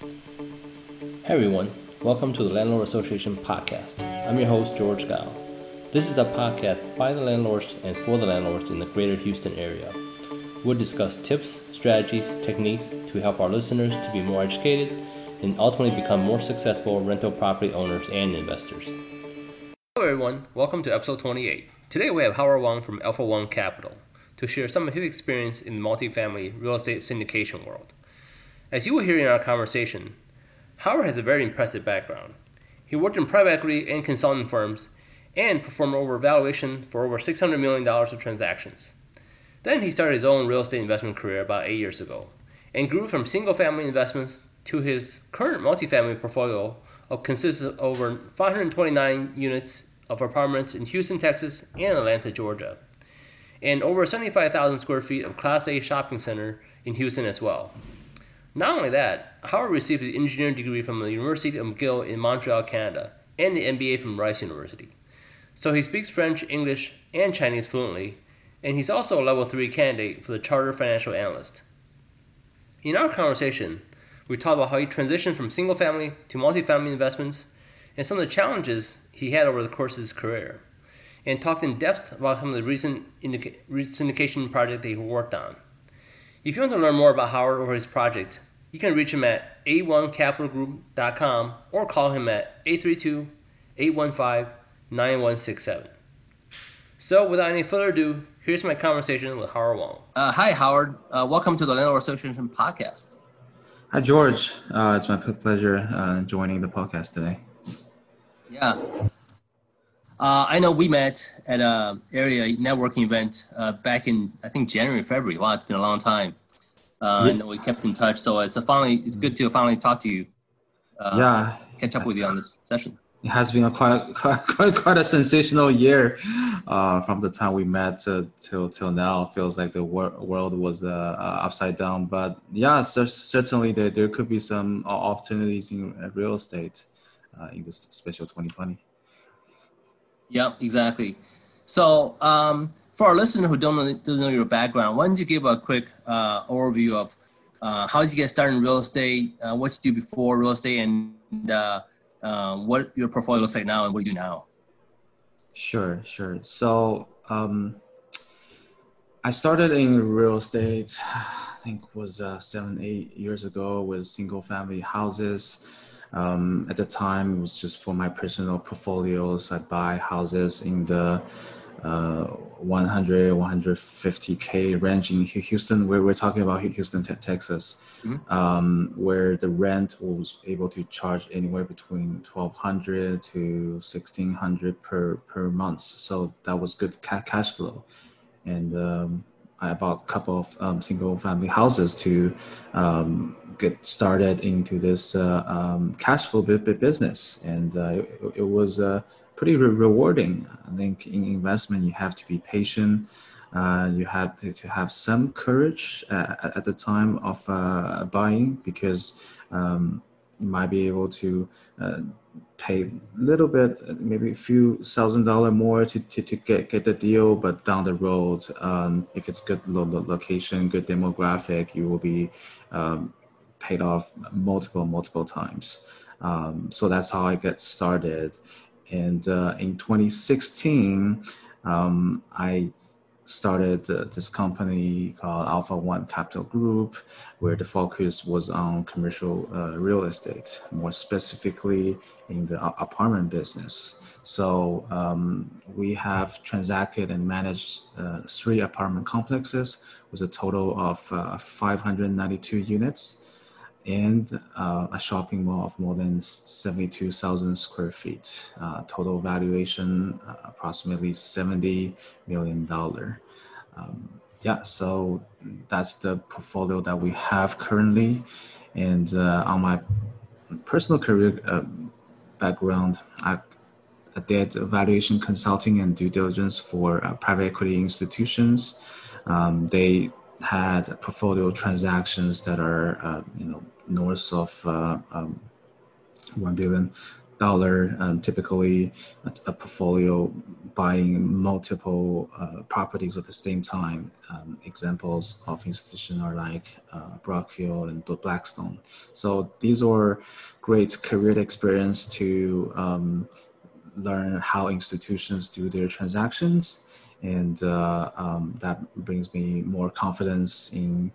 Hey everyone, welcome to the Landlord Association podcast. I'm your host, George Gao. This is a podcast by the landlords and for the landlords in the greater Houston area. We'll discuss tips, strategies, techniques to help our listeners to be more educated and ultimately become more successful rental property owners and investors. Hello everyone, welcome to episode 28. Today we have Howard Wong from Alpha One Capital to share some of his experience in the multifamily real estate syndication world. As you will hear in our conversation, Howard has a very impressive background. He worked in private equity and consulting firms and performed over valuation for over $600 million of transactions. Then he started his own real estate investment career about eight years ago and grew from single family investments to his current multifamily portfolio of consists of over 529 units of apartments in Houston, Texas, and Atlanta, Georgia, and over 75,000 square feet of Class A shopping center in Houston as well. Not only that, Howard received an engineering degree from the University of McGill in Montreal, Canada, and the MBA from Rice University. So he speaks French, English, and Chinese fluently, and he's also a level 3 candidate for the Chartered Financial Analyst. In our conversation, we talked about how he transitioned from single family to multifamily investments and some of the challenges he had over the course of his career, and talked in depth about some of the recent syndication projects that he worked on. If you want to learn more about Howard or his project, you can reach him at a1capitalgroup.com or call him at 832 815 9167. So, without any further ado, here's my conversation with Howard Wong. Uh, hi, Howard. Uh, welcome to the Landlord Association podcast. Hi, George. Uh, it's my pleasure uh, joining the podcast today. Yeah. Uh, I know we met at a area networking event uh, back in I think January, February. Wow, it's been a long time. Uh, yeah. And we kept in touch, so it's a finally it's good to finally talk to you. Uh, yeah, catch up with you on this session. It has been a quite quite quite, quite a sensational year uh, from the time we met to, till till now. It feels like the wor- world was uh, uh, upside down, but yeah, certainly there there could be some opportunities in real estate in this special 2020. Yeah, exactly. So um, for our listener who don't know, doesn't know your background, why don't you give a quick uh, overview of uh, how did you get started in real estate, uh, what you do before real estate, and uh, uh, what your portfolio looks like now, and what you do now? Sure, sure. So um, I started in real estate, I think was uh, seven, eight years ago with single family houses. Um, at the time, it was just for my personal portfolios. I buy houses in the uh, 100 150k range in Houston where we're talking about Houston Texas mm-hmm. um, where the rent was able to charge anywhere between 1200 to 1600 per per month so that was good ca- cash flow and um, I bought a couple of um, single family houses to um, get started into this uh, um, cash flow business and uh, it, it was uh, pretty re- rewarding. I think in investment, you have to be patient. Uh, you have to, have some courage uh, at the time of uh, buying because um, you might be able to pay a little bit, maybe a few thousand dollar more to, to, to get, get the deal. But down the road, um, if it's good lo- location, good demographic, you will be um, paid off multiple, multiple times. Um, so that's how I get started. And uh, in 2016, um, I started uh, this company called Alpha One Capital Group, where the focus was on commercial uh, real estate, more specifically in the apartment business. So um, we have transacted and managed uh, three apartment complexes with a total of uh, 592 units and uh, a shopping mall of more than 72,000 square feet. Uh, total valuation uh, approximately 70 million dollar. Um, yeah, so that's the portfolio that we have currently. And uh, on my personal career uh, background, I, I, did valuation consulting and due diligence for uh, private equity institutions. Um, they had portfolio transactions that are, you know, north of uh, um, 1 billion dollar, um, typically a, a, portfolio buying multiple uh, properties at the same time. Um, examples of institutions are like uh, Brookfield and Blackstone. So these are great career experience to um, learn how institutions do their transactions. And uh, um, that brings me more confidence in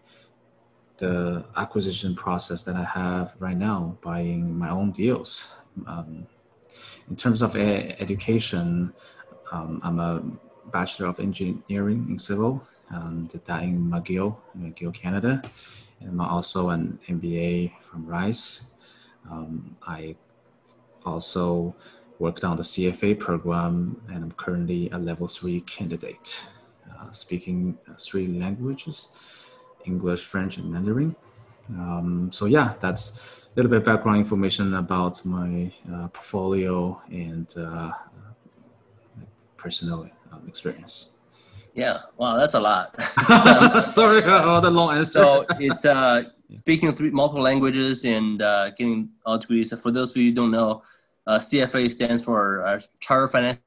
the acquisition process that I have right now, buying my own deals. Um, in terms of e- education, um, I'm a Bachelor of Engineering in Civil, um, did that in McGill, McGill, Canada. And I'm also an MBA from Rice. Um, I also worked on the CFA program and I'm currently a level three candidate, uh, speaking three languages. English, French, and Mandarin. Um, so yeah, that's a little bit background information about my uh, portfolio and uh, personal um, experience. Yeah, wow, that's a lot. Sorry, all the long answer. so it's uh, speaking three multiple languages and uh, getting all degrees. For those of you who don't know, uh, CFA stands for uh, Chartered Financial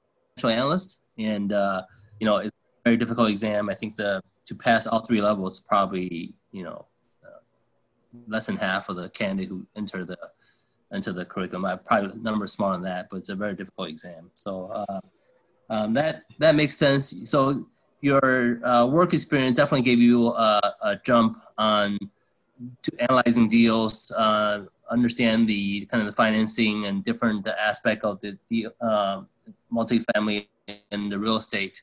Analyst, and uh, you know it's a very difficult exam. I think the to pass all three levels, probably you know uh, less than half of the candidate who enter the enter the curriculum. I probably number smaller than that, but it's a very difficult exam. So uh, um, that that makes sense. So your uh, work experience definitely gave you a, a jump on to analyzing deals, uh, understand the kind of the financing and different aspect of the, the uh, multifamily and the real estate.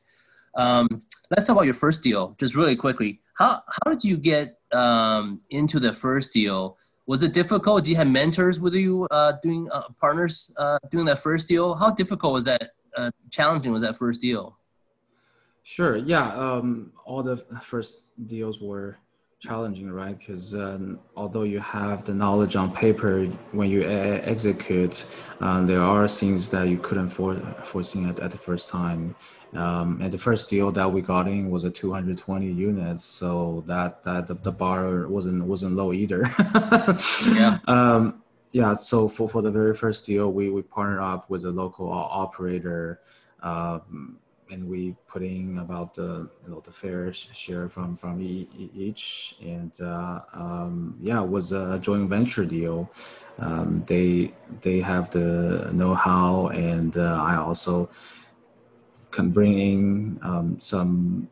Um, let's talk about your first deal, just really quickly. How how did you get um, into the first deal? Was it difficult? Did you have mentors with you uh, doing uh, partners uh, doing that first deal? How difficult was that? Uh, challenging was that first deal? Sure. Yeah. Um, all the first deals were challenging, right? Because um, although you have the knowledge on paper, when you uh, execute, um, there are things that you couldn't for- foresee at, at the first time. Um, and the first deal that we got in was a 220 units, so that that the, the bar wasn't wasn't low either. yeah. Um, yeah. So for, for the very first deal, we we partnered up with a local operator. Um, and we put in about the you know the fair share from from each and uh, um, yeah it was a joint venture deal um, they they have the know-how and uh, i also can bring in um, some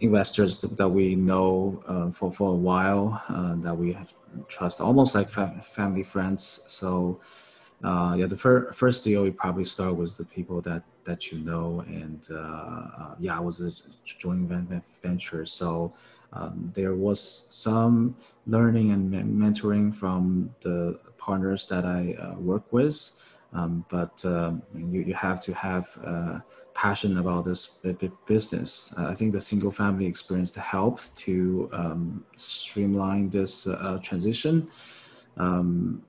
investors that we know uh, for for a while uh, that we have trust almost like fa- family friends. So uh, yeah, the fir- first deal we probably start with the people that that you know, and uh, uh, yeah, I was a joint venture, so um, there was some learning and mentoring from the partners that I uh, work with, um, but um, you you have to have uh, passion about this business. I think the single family experience to help to um, streamline this uh, transition. Um,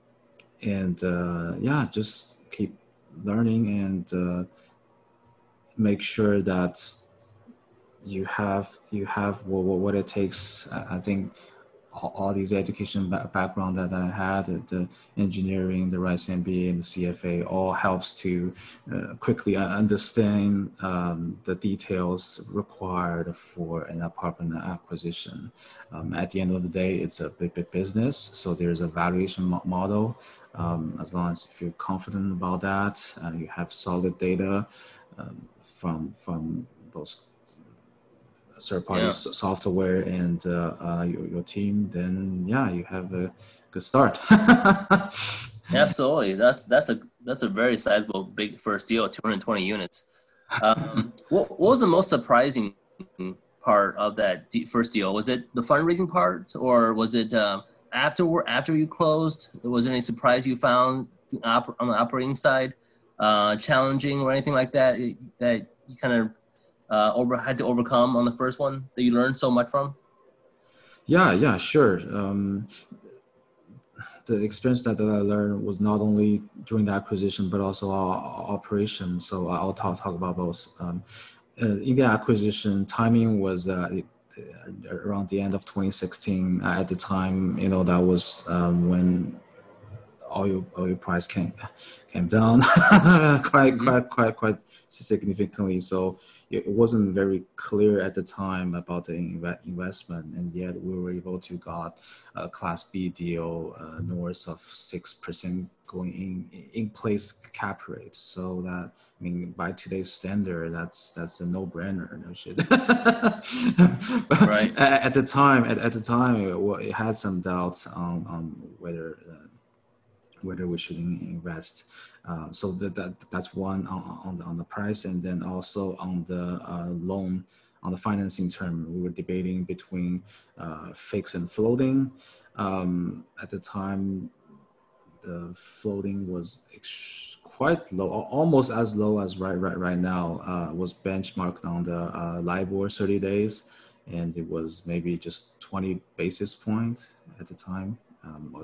and uh, yeah, just keep learning and uh, make sure that you have you have what, what it takes. I think all, these education background that, that I had, the engineering, the Rice MBA, and the CFA, all helps to uh, quickly understand um, the details required for an apartment acquisition. Um, at the end of the day, it's a big, big business, so there's a valuation mo- model. Um, as long as if you're confident about that, uh, you have solid data um, from from both third party yeah. software and uh, uh, your, your team, then yeah, you have a good start. Absolutely, that's that's a that's a very sizable big first deal, 220 units. Um, what, what was the most surprising part of that first deal? Was it the fundraising part, or was it uh, after after you closed? Was there any surprise you found on the operating side, uh, challenging or anything like that that you kind of uh, over had to overcome on the first one that you learned so much from? Yeah, yeah, sure. Um, the experience that, that I learned was not only during the acquisition but also our operation. So I'll talk talk about both. Um, uh, in the acquisition, timing was uh, around the end of 2016. At the time, you know, that was um, when oil oil price came came down quite quite quite quite significantly. So it wasn't very clear at the time about the investment, and yet we were able to got a Class B deal uh, north of six percent going in in place cap rate. So that I mean, by today's standard, that's that's a no brainer. No shit. right. At, at, the time, at, at the time, it, it had some doubts on on whether. Uh, whether we should invest. Uh, so that, that that's one on, on, the, on the price, and then also on the uh, loan, on the financing term, we were debating between uh, fixed and floating. Um, at the time, the floating was ex- quite low, almost as low as right right right now. Uh, was benchmarked on the uh, LIBOR 30 days, and it was maybe just 20 basis point at the time um,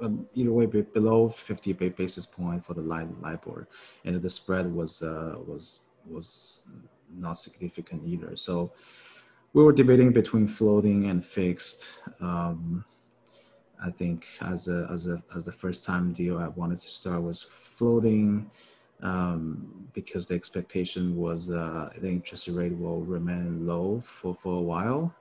mm. either way below 50 basis point for the LIBOR, and the spread was uh, was was not significant either. So we were debating between floating and fixed. Um, I think as a as a as the first time deal I wanted to start was floating um, because the expectation was uh, the interest rate will remain low for for a while.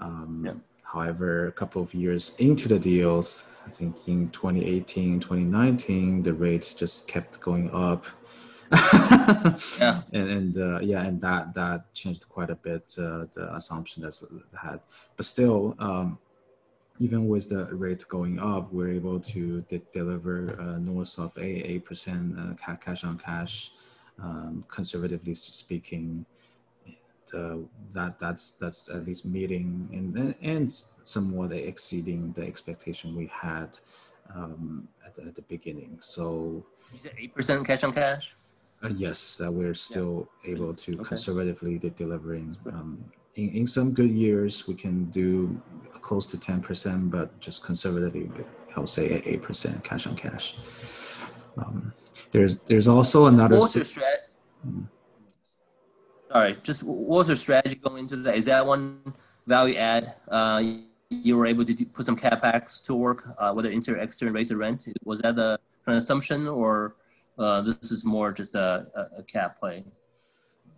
Um, yeah However, a couple of years into the deals, I think in 2018, 2019, the rates just kept going up. yeah. And, and uh, yeah, and that that changed quite a bit uh, the assumption that's had. But still, um, even with the rates going up, we're able to de- deliver uh, north of a eight percent uh, cash on cash, um, conservatively speaking uh, that that's that's at least meeting and and somewhat exceeding the expectation we had um, at, the, at the beginning. So you said eight percent cash on cash. Uh, yes, uh, we're still yeah. able to okay. conservatively de- delivering. Um, in, in some good years, we can do close to ten percent, but just conservatively, I would say eight percent cash on cash. Um, there's there's also another. What's your strat- All right, just what was your strategy going into that? Is that one value add? Uh, you were able to put some capex to work, uh, whether interior, exterior, raise the rent. Was that the kind of assumption, or uh, this is more just a, a, a cap play?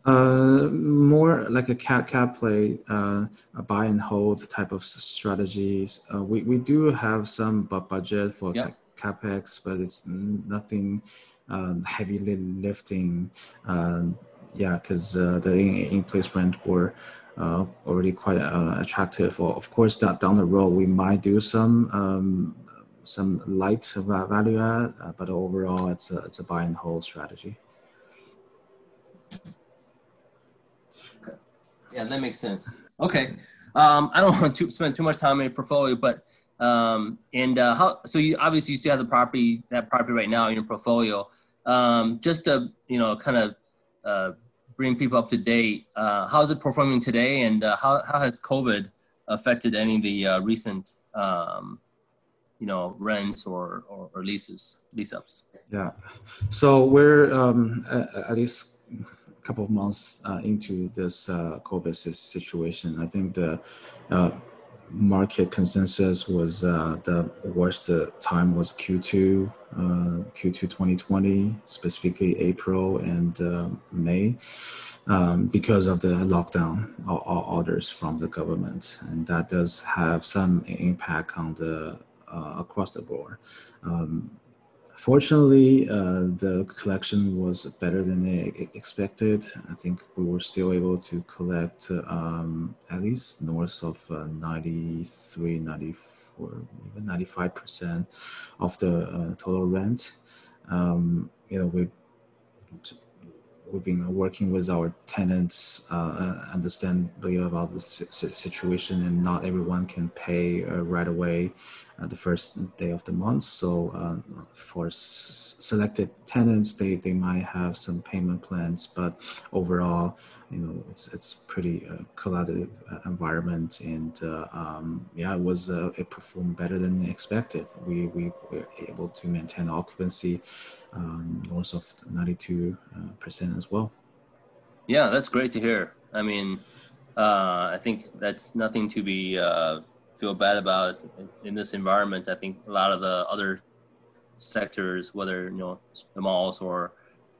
Uh, more like a cap cap play, uh, a buy and hold type of strategies. Uh, we we do have some budget for capex, but it's nothing um, heavily lifting. Um, yeah, because uh, the in-place rent were uh, already quite uh, attractive. Or of course, that down the road we might do some um, some light value add, uh, but overall it's a it's a buy and hold strategy. Yeah, that makes sense. Okay, um, I don't want to spend too much time on your portfolio, but um, and uh, how? So you obviously you still have the property that property right now in your portfolio. Um, just to you know, kind of uh, bring people up to date. Uh, how is it performing today, and uh, how how has COVID affected any of the uh, recent um, you know rents or, or, or leases lease ups? Yeah, so we're um, at, least a couple of months uh, into this uh, COVID situation. I think the uh, market consensus was uh, the worst time was Q2, uh, Q2 2020, specifically April and uh, May, um, because of the lockdown or orders from the government, and that does have some impact on the uh, across the board. Um, Fortunately, uh, the collection was better than they expected. I think we were still able to collect um, at least north of uh, 93, 94, even 95% of the uh, total rent. Um, you know, we we've been working with our tenants, uh, understandably about the situation, and not everyone can pay uh, right away uh, the first day of the month. So uh, for s- selected tenants, they, they might have some payment plans, but overall, you know, it's it's pretty uh, collaborative uh, environment, and uh, um, yeah, it was uh, it performed better than expected. We we were able to maintain occupancy um, north of ninety two percent as well. Yeah, that's great to hear. I mean, I think that's nothing to be feel bad about in this environment. I think a lot of the other sectors, whether you know the malls or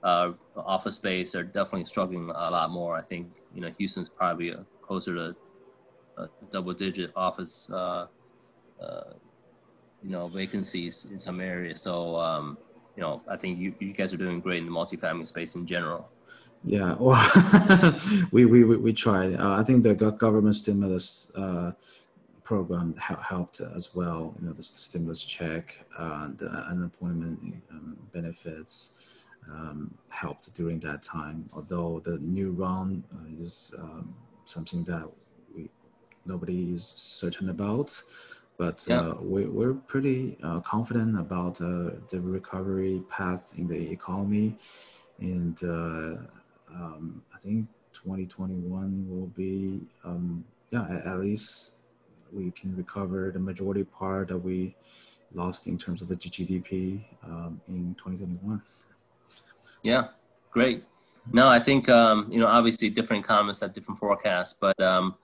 uh, office space, are definitely struggling a lot more. I think you know Houston's probably closer to double-digit office, uh, uh, you know, vacancies in some areas. So um, you know, I think you, you guys are doing great in the multifamily space in general. Yeah, well, we, we, we, try. Uh, I think the government stimulus uh, program helped as well. You know, the stimulus check, uh, the unemployment um, benefits um, helped during that time. Although the new round uh, is um, something that we nobody is certain about, but yeah. uh, we, we're pretty uh, confident about uh, the recovery path in the economy, and uh, um, I think 2021 will be um, yeah at, least we can recover the majority part that we lost in terms of the GDP um, in 2021. Yeah, great. No, I think um, you know obviously different economists have different forecasts, but um,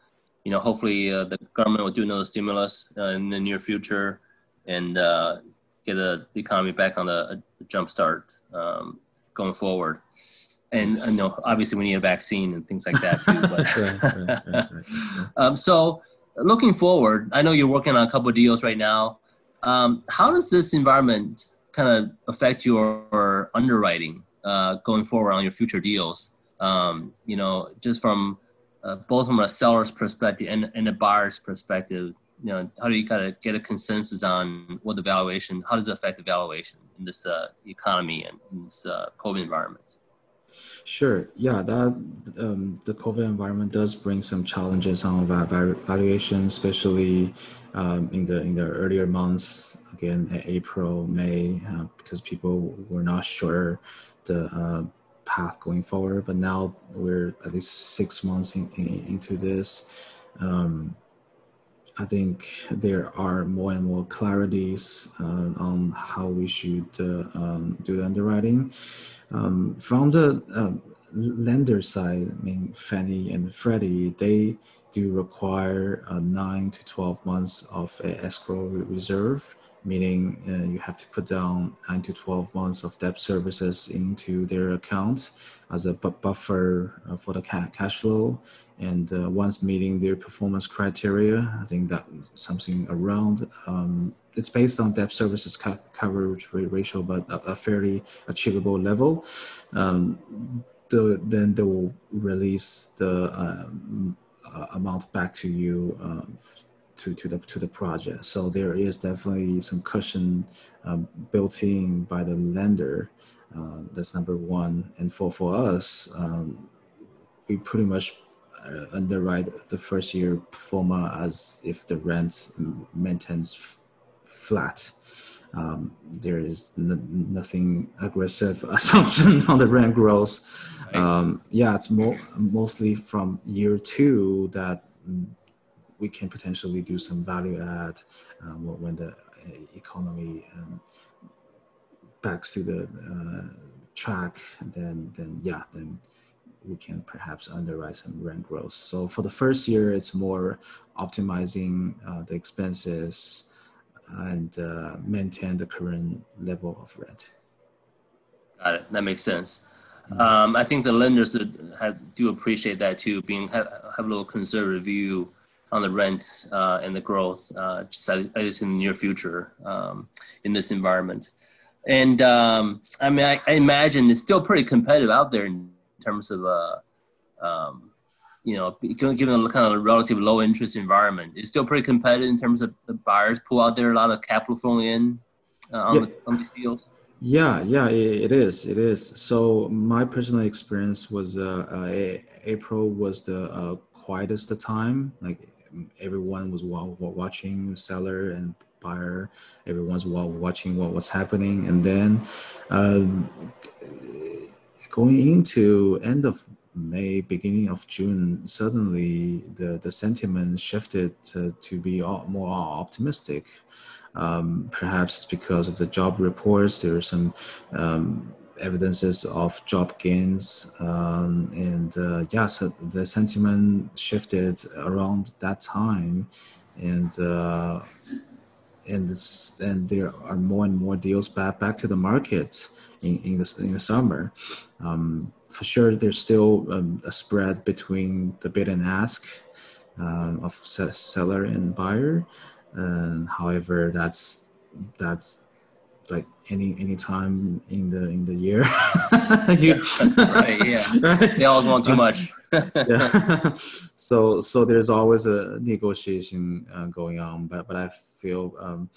you know hopefully uh, the government will do another stimulus uh, in the near future and uh, get a, the economy back on a, a jump start um, going forward and you know obviously we need a vaccine and things like that too but um, so looking forward i know you're working on a couple deals right now. Um, how does this environment kind of affect your underwriting uh, going forward on your future deals? Um, you know just from uh, both from a seller's perspective and, and a buyer's perspective you know how do you kind of get a consensus on what the valuation how does it affect the valuation in this uh, economy and in this uh, covid environment Sure. Yeah, that um, the COVID environment does bring some challenges on valuation, especially um, in the in the earlier months. Again, April, May, uh, because people were not sure the uh, path going forward. But now we're at least six months in, in, into this. Um, I think there are more and more clarities uh, on how we should uh, um, do the underwriting. Um, from the uh, lender side, I mean, Fannie and Freddie, they do require uh, nine to 12 months of escrow reserve meaning uh, you have to put down 9 to 12 months of debt services into their account as a buffer uh, for the ca- cash flow. And uh, once meeting their performance criteria, I think that something around, um, it's based on debt services ca- coverage ratio, but a, a fairly achievable level. Um, the, then they will release the um, amount back to you um, to, to the to the project. So there is definitely some cushion um, built in by the lender. Uh, that's number one. And for for us, we pretty much uh, underwrite the first year pro forma as if the rent maintains f- flat. Um, there is n- nothing aggressive assumption on the rent growth. Um, yeah, it's more mostly from year two that we can potentially do some value add um, when the uh, economy um, backs to the uh, track, then then yeah, then we can perhaps underwrite some rent growth. So for the first year, it's more optimizing uh, the expenses and uh, maintain the current level of rent. Got it. That makes sense. Mm-hmm. Um, I think the lenders have, do appreciate that too, being have, have a little conservative view on the rent uh, and the growth, uh, just at least in the near future um, in this environment. And um, I mean, I, I, imagine it's still pretty competitive out there in terms of, uh, um, you know, given a kind of relatively low interest environment, it's still pretty competitive in terms of the buyers pull out there a lot of capital flowing in uh, on, yeah. the, on these deals. Yeah, yeah, it, it is. It is. So my personal experience was uh, uh April was the uh, quietest time. Like everyone was watching seller and buyer everyone's watching what was happening and then um, going into end of may beginning of june suddenly the, the sentiment shifted to, to be more optimistic um, perhaps it's because of the job reports there are some um, evidences of job gains um, and uh, yeah so the sentiment shifted around that time and uh, and and there are more and more deals back back to the market in in the, in the summer. Um, for sure, there's still um, a spread between the bid and ask um, of seller and buyer. And however, that's that's like any any time in the in the year. you, right. Yeah. right? They always want too much. yeah. so so there's always a negotiation uh, going on, but but I feel um,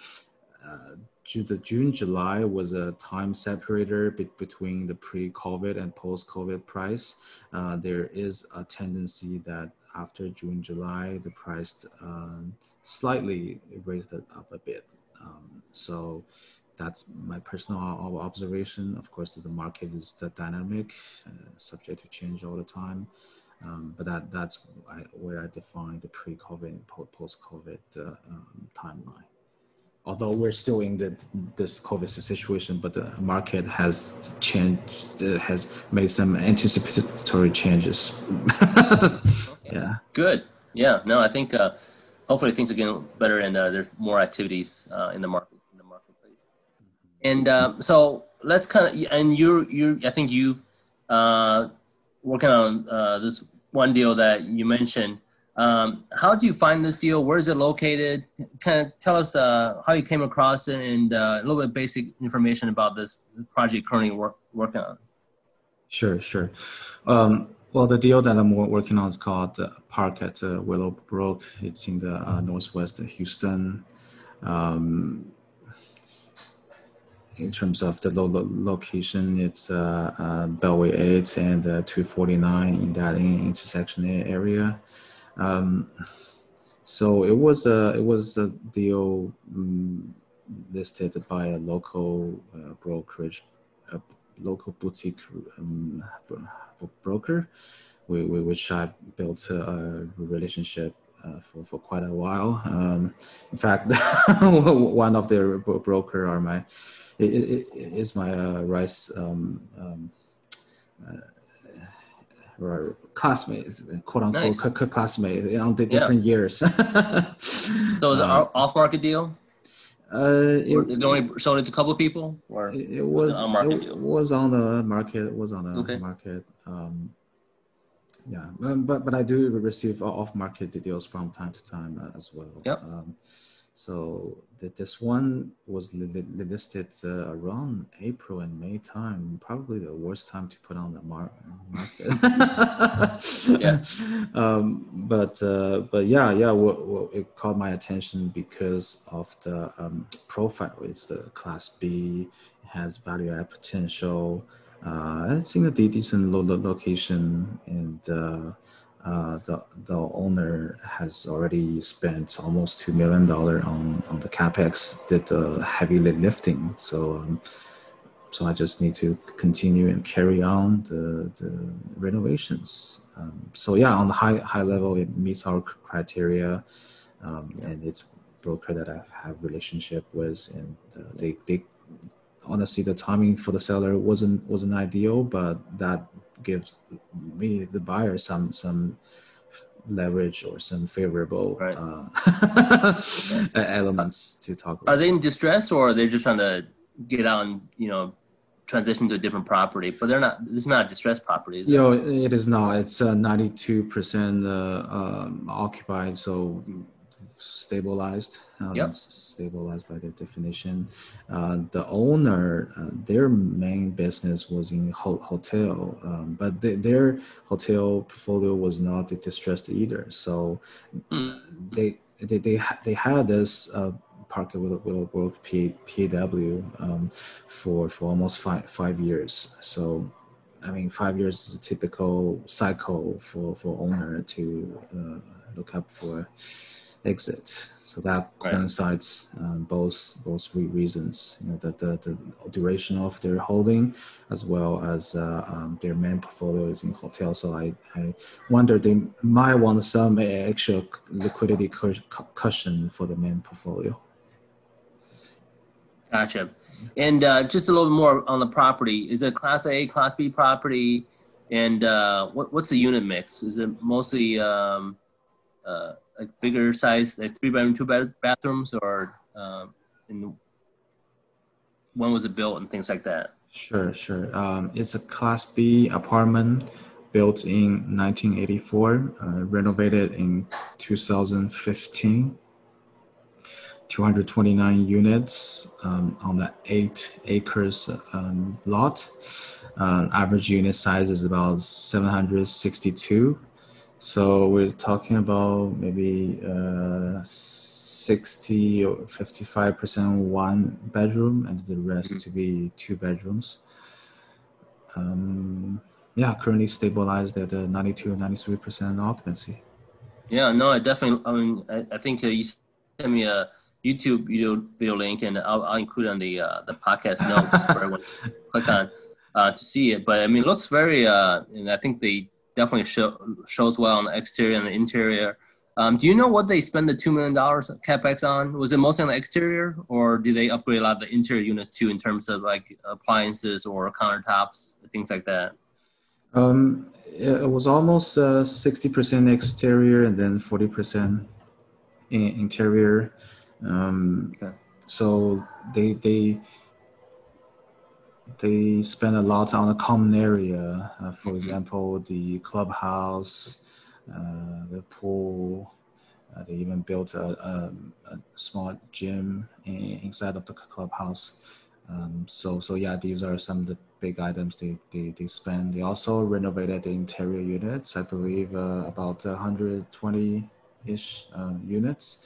uh, the June July was a time separator be- between the pre-COVID and post-COVID price. Uh, there is a tendency that after June July, the price um, slightly raised it up a bit. Um, so that's my personal observation. Of course, the market is the dynamic, uh, subject to change all the time. Um, but that that's where I define the pre-COVID and post-COVID uh, um, timeline. Although we're still in the, this COVID situation, but the market has changed, uh, has made some anticipatory changes. yeah. Good. Yeah. No, I think uh, hopefully things are getting better and uh, there's more activities uh, in the market in the marketplace. And um, so let's kind of and you're you I think you uh, working on uh, this one deal that you mentioned. Um, how do you find this deal? Where is it located? Kind of tell us uh, how you came across it and uh, a little bit basic information about this project currently work, working on. Sure, sure. Um, well, the deal that I'm working on is called uh, Park at uh, Willowbrook. It's in the uh, northwest of Houston. Um, in terms of the lo- lo- location, it's uh, Beltway 8 and uh, 249 in that intersection area. Um, so it was a it was a deal um, listed by a local uh, brokerage, a local boutique um, broker, with, which I've built a, a relationship uh, for, for quite a while. Um, in fact, one of their broker are my is my uh, rice um, um, uh, classmates, quote unquote nice. c- c- classmate on the different yeah. years. so it was an um, off market deal. Uh, it, it only sold it to a couple of people, or it, it was, was it, it was on the market. It was on the okay. market. Um, yeah, um, but but I do receive off market deals from time to time uh, as well. Yep. Um, so the, this one was li- li- listed uh, around April and May time, probably the worst time to put on the mar- market. yeah. Um, but uh, but yeah, yeah, well, well, it caught my attention because of the um, profile. It's the Class B, it has value add potential. Uh, it's in a decent lo- location and uh, the the owner has already spent almost two million dollar on on the capex, did the heavy lifting. So um, so I just need to continue and carry on the the renovations. Um, so yeah, on the high high level, it meets our criteria, um, yeah. and it's broker that I have relationship with, and uh, they they honestly the timing for the seller wasn't wasn't ideal, but that gives me the buyer some some leverage or some favorable right. uh, elements to talk about. Are they in distress or are they just trying to get out and you know transition to a different property? But they're not. This is not a distressed property. Is you know, it is not. It's uh, ninety two percent uh, um, occupied. So stabilized, um, yep. stabilized by the definition. Uh, the owner, uh, their main business was in ho- hotel, um, but they, their hotel portfolio was not distressed either. So mm. they they they, ha- they had this. Uh, Park at Willowbrook P- PW um, for for almost five five years. So I mean, five years is a typical cycle for for owner to uh, look up for exit. So that right. coincides um, both both reasons, you know, the, the, the duration of their holding, as well as uh, um, their main portfolio is in hotel. So I, I wonder they might want some extra liquidity cushion for the main portfolio. Gotcha. And uh, just a little bit more on the property. Is it Class A, Class B property? And uh, what, what's the unit mix? Is it mostly um, uh, like bigger size, like three bedroom, two bed bathrooms, or um, in when was it built and things like that? Sure, sure. Um, it's a Class B apartment built in 1984, uh, renovated in 2015. 229 units um, on the eight acres um, lot. Uh, average unit size is about 762. So we're talking about maybe uh, 60 or 55% one bedroom and the rest mm-hmm. to be two bedrooms. Um, yeah, currently stabilized at a 92 93% occupancy. Yeah, no, I definitely, I mean, I, I think uh, you sent me a YouTube video, video link and I'll, I'll include on the, uh, the podcast notes for everyone to click on uh, to see it. But I mean, it looks very, uh, and I think they definitely show, shows well on the exterior and the interior. Um, do you know what they spend the two million dollars capex on? Was it mostly on the exterior, or do they upgrade a lot of the interior units too, in terms of like appliances or countertops, things like that? Um, it was almost uh, sixty uh, percent exterior and then forty percent interior. Um, okay. So they they they spend a lot on the common area. Uh, for mm-hmm. example, the clubhouse uh, the pool. Uh, they even built a, a, a small gym in, inside of the clubhouse. Um, so, so yeah, these are some of the big items they, they, they spend. They also renovated the interior units, I believe uh, about 120-ish uh, units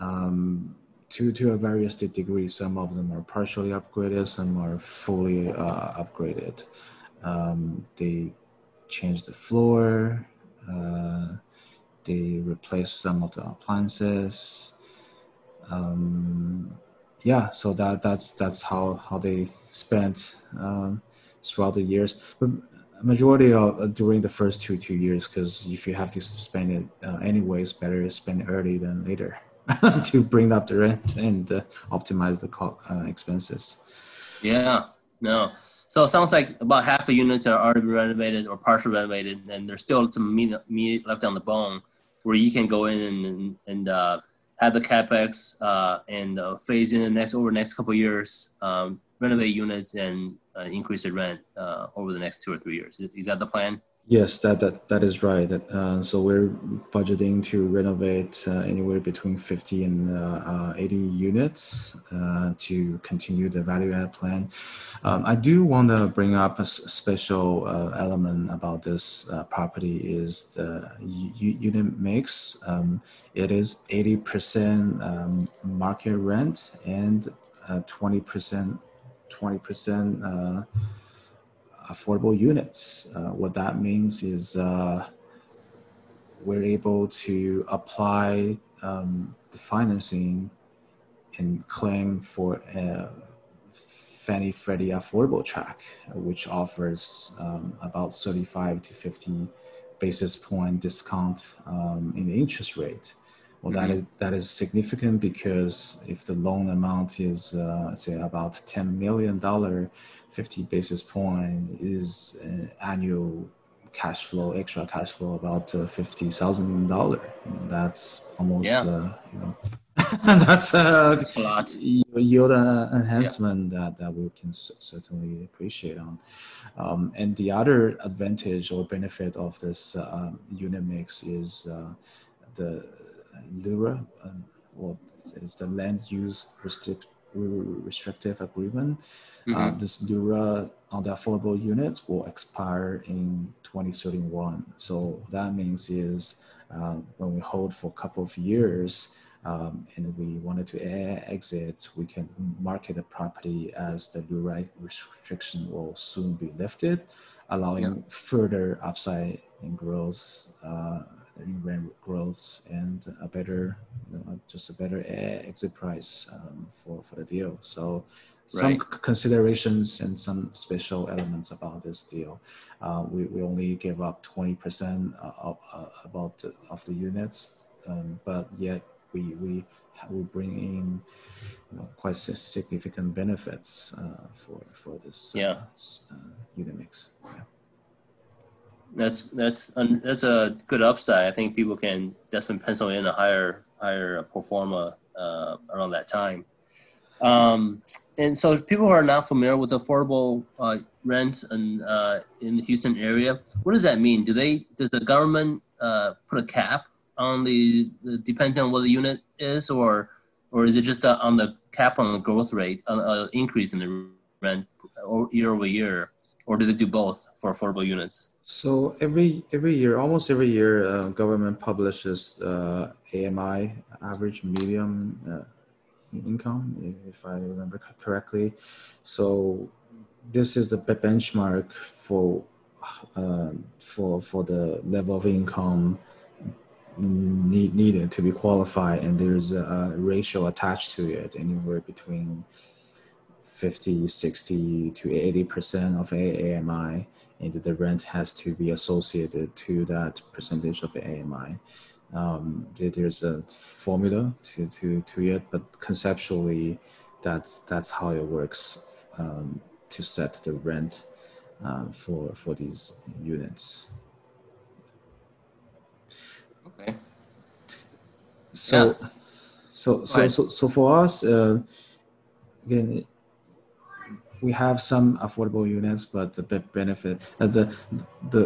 um, to, to a various degree. Some of them are partially upgraded, some are fully uh, upgraded. Um, they changed the floor, uh, they replaced some of the appliances. Um, yeah, so that that's that's how how they spent um, throughout the years. But majority of uh, during the first two two years, because if you have to spend it uh, anyways, better spend it early than later to bring up the rent and uh, optimize the co- uh, expenses. Yeah, no. So it sounds like about half the units are already renovated or partially renovated, and there's still some meat, meat left on the bone where you can go in and, and uh, have the capex uh, and uh, phase in the next over the next couple years, um, renovate units and uh, increase the rent over the next two or three years. Is that the plan? Yes, that that that is right. Uh, so we're budgeting to renovate uh, anywhere between 50 and uh, uh 80 units uh, to continue the value add plan. Um, I do want to bring up a special uh, element about this property is the unit mix. Um, it is 80% um, market rent and 20% 20% affordable units. Uh, what that means is uh, we're able to apply um, the financing and claim for a Fannie Freddie affordable track, which offers um, about 35 to 50 basis point discount um, in the interest rate. Well, mm-hmm. that is that is significant because if the loan amount is uh, say about ten million dollar, 50 basis point is annual cash flow, extra cash flow about uh, fifty thousand dollar. That's almost yeah. uh, you know that's a, a lot yield enhancement yeah. that that we can certainly appreciate on. Um, and the other advantage or benefit of this uh, unit mix is uh, the LURA, um, well, it's the land use restrict, restrictive agreement. Mm-hmm. Uh, this LURA on the affordable units will expire in 2031. So that means is um, when we hold for a couple of years um, and we wanted to exit, we can market the property as the LURA restriction will soon be lifted, allowing further upside in growth. Uh, rent growth and a better, you know, just a better exit price um, for, for the deal. So some right. considerations and some special elements about this deal. Uh, we, we only give up 20% of, uh, about the, of the units, um, but yet we, we, we bring in you know, quite significant benefits uh, for, for this uh, yeah. Uh, unit mix. Yeah. That's that's that's a good upside. I think people can definitely pencil in a higher higher pro forma uh, around that time. Um, and so, people who are not familiar with affordable uh, rents and uh, in the Houston area, what does that mean? Do they does the government uh, put a cap on the, the depending on what the unit is, or or is it just uh, on the cap on the growth rate, an uh, increase in the rent year over year, or do they do both for affordable units? So every every year, almost every year, uh, government publishes uh, AMI average medium uh, income, if I remember correctly. So this is the benchmark for uh, for for the level of income need, needed to be qualified, and there's a ratio attached to it, anywhere between 50, 60 to 80 percent of AMI and the rent has to be associated to that percentage of AMI. Um, there's a formula to, to, to it, but conceptually, that's that's how it works um, to set the rent um, for for these units. Okay. So, yeah. so so, so so for us, uh, again, we have some affordable units, but the benefit uh, the the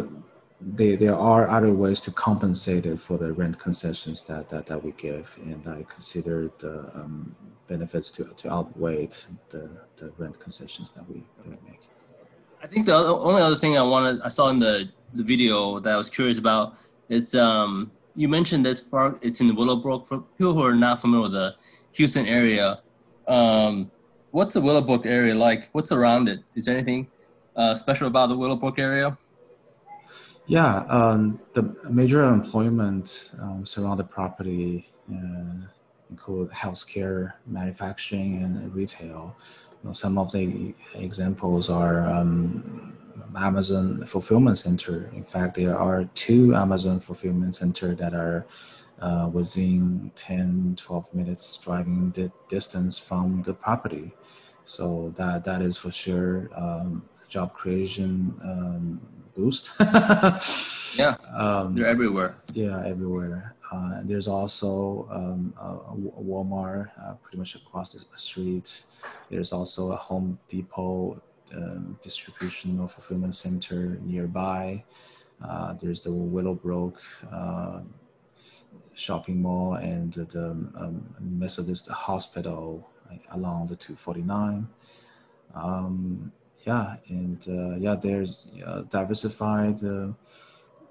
they, there are other ways to compensate it for the rent concessions that, that, that we give, and I consider the um, benefits to, to outweigh the, the rent concessions that we, that we make. I think the only other thing I wanted I saw in the, the video that I was curious about it's um you mentioned this park it's in Willowbrook for people who are not familiar with the Houston area. Um, what's the Willowbrook area like? What's around it? Is there anything uh, special about the Willowbrook area? Yeah, um, the major employment um, surrounding the property uh, include healthcare, manufacturing, and retail. You know, some of the examples are um, Amazon fulfillment center. In fact, there are two Amazon fulfillment center that are uh, within 10, 12 minutes driving the distance from the property. So that that is for sure um, job creation um, boost. yeah, um, they're everywhere. Yeah, everywhere. Uh, there's also um, a Walmart uh, pretty much across the street. There's also a Home Depot um, distribution or fulfillment center nearby. Uh, there's the Willowbrook uh, shopping mall and the um, Methodist hospital along the 249. Um, yeah, and uh, yeah, there's uh, diversified uh,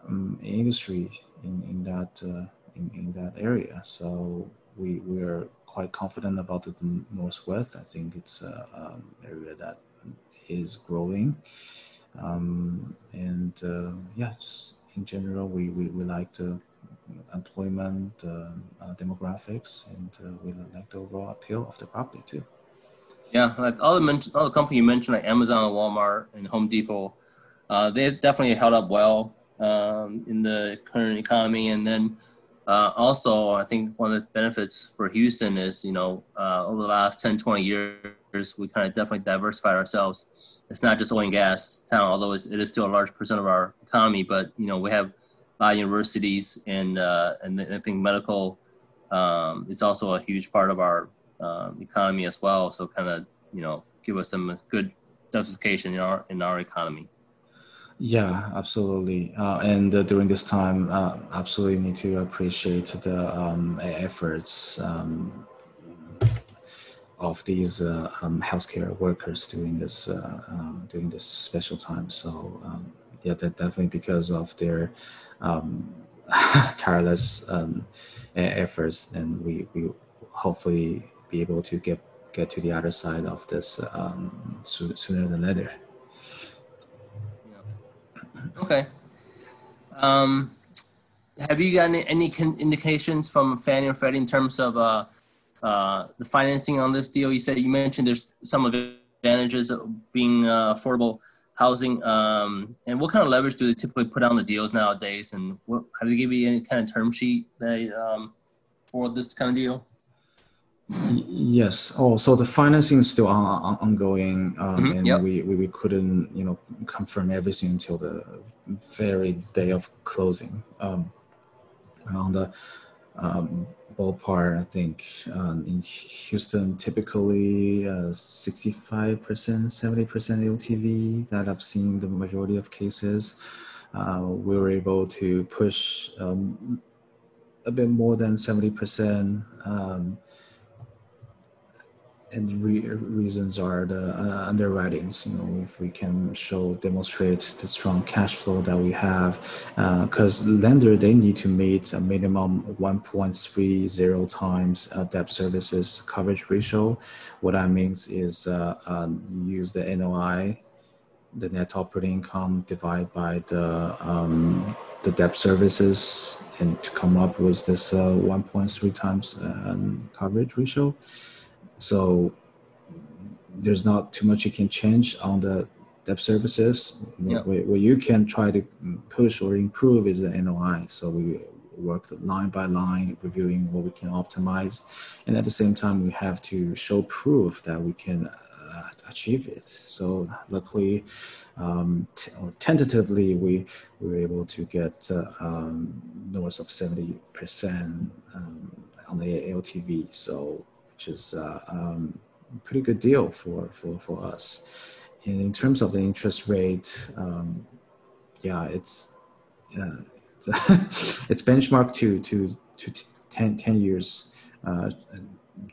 um, industry in, in that uh, in, in that area. So we we are quite confident about the northwest. I think it's an um, area that is growing, um, and uh, yeah, just in general, we, we, we like the employment uh, uh, demographics, and uh, we like the overall appeal of the property too. Yeah, like all the men- all the company you mentioned, like Amazon, Walmart, and Home Depot, uh, they've definitely held up well um, in the current economy. And then uh, also, I think one of the benefits for Houston is, you know, uh, over the last 10, 20 years, we kind of definitely diversified ourselves. It's not just oil and gas town, although it is still a large percent of our economy. But you know, we have uh, universities and uh, and I think medical um, is also a huge part of our um, economy as well. So kind of you know give us some good diversification in our in our economy. Yeah, absolutely. Uh, and uh, during this time, uh, absolutely need to appreciate the um, efforts um, of these uh, um, healthcare workers during this uh, um, during this special time. So um, yeah, definitely because of their um, tireless efforts, and we we hopefully be able to get get to the other side of this um, so, sooner than later. Yeah. Okay. Um, have you gotten any indications from Fannie or Freddie in terms of uh, uh, the financing on this deal? You said you mentioned there's some advantages of being uh, affordable housing. Um, and what kind of leverage do they typically put on the deals nowadays? And what, have they give you any kind of term sheet that, um, for this kind of deal? Yes. Oh, so the financing is still on, on, ongoing, um, Mhm, and yep. we, we, we couldn't, you know, confirm everything until the very day of closing. Um, on the um, ballpark, I think um, in Houston, typically uh, 65%, 70% LTV that I've seen the majority of cases. Uh, we were able to push um, a bit more than 70%. Um, and re- reasons are the uh, underwritings. You know, if we can show demonstrate the strong cash flow that we have, because lender they need to meet a minimum 1.30 times uh, debt services coverage ratio. What that means is uh, um, use the NOI, the net operating income, divide by the um, the debt services, and to come up with this uh, 1.3 times um, coverage ratio so there's not too much you can change on the debt services. Yeah. What, what you can try to push or improve is the NOI. So we worked line by line, reviewing what we can optimize, and at the same time, we have to show proof that we can uh, achieve it. So luckily, um, t- or tentatively, we, we were able to get uh, um, north of seventy percent um, on the LTV. So which is uh, um, pretty good deal for, for, for us. And in terms of the interest rate, um, yeah, it's uh, it's benchmarked to to to 10, 10 years uh,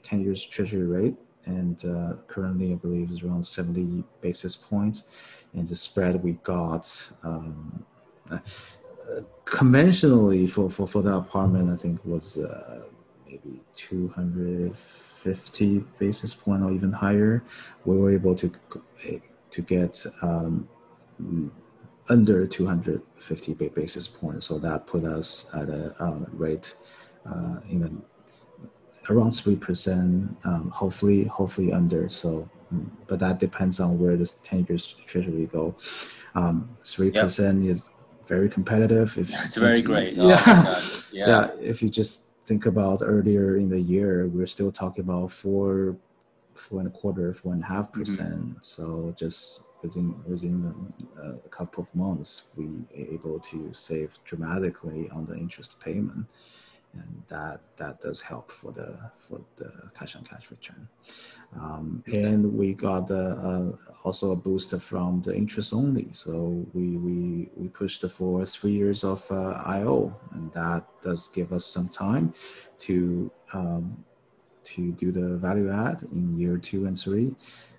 10 years treasury rate and uh, currently i believe is around 70 basis points and the spread we got um, uh, conventionally for, for, for the apartment i think was uh, maybe 250 basis point or even higher we were able to to get um, under 250 basis points so that put us at a uh, rate uh, in around 3% um, hopefully hopefully under so mm, but that depends on where the 10 years treasury go um, 3% is very competitive if It's very great. Oh, yeah. Yeah. if you just think about earlier in the year we're still talking about four four and a quarter four and a half Mm-hmm. percent so just within within uh, a couple of months we able to save dramatically on the interest payment and that that does help for the for the cash on cash return. Um, and we got uh, uh, also a boost from the interest only. So we we we pushed for three years of uh, io and that does give us some time to um, to do the value add in year two and three.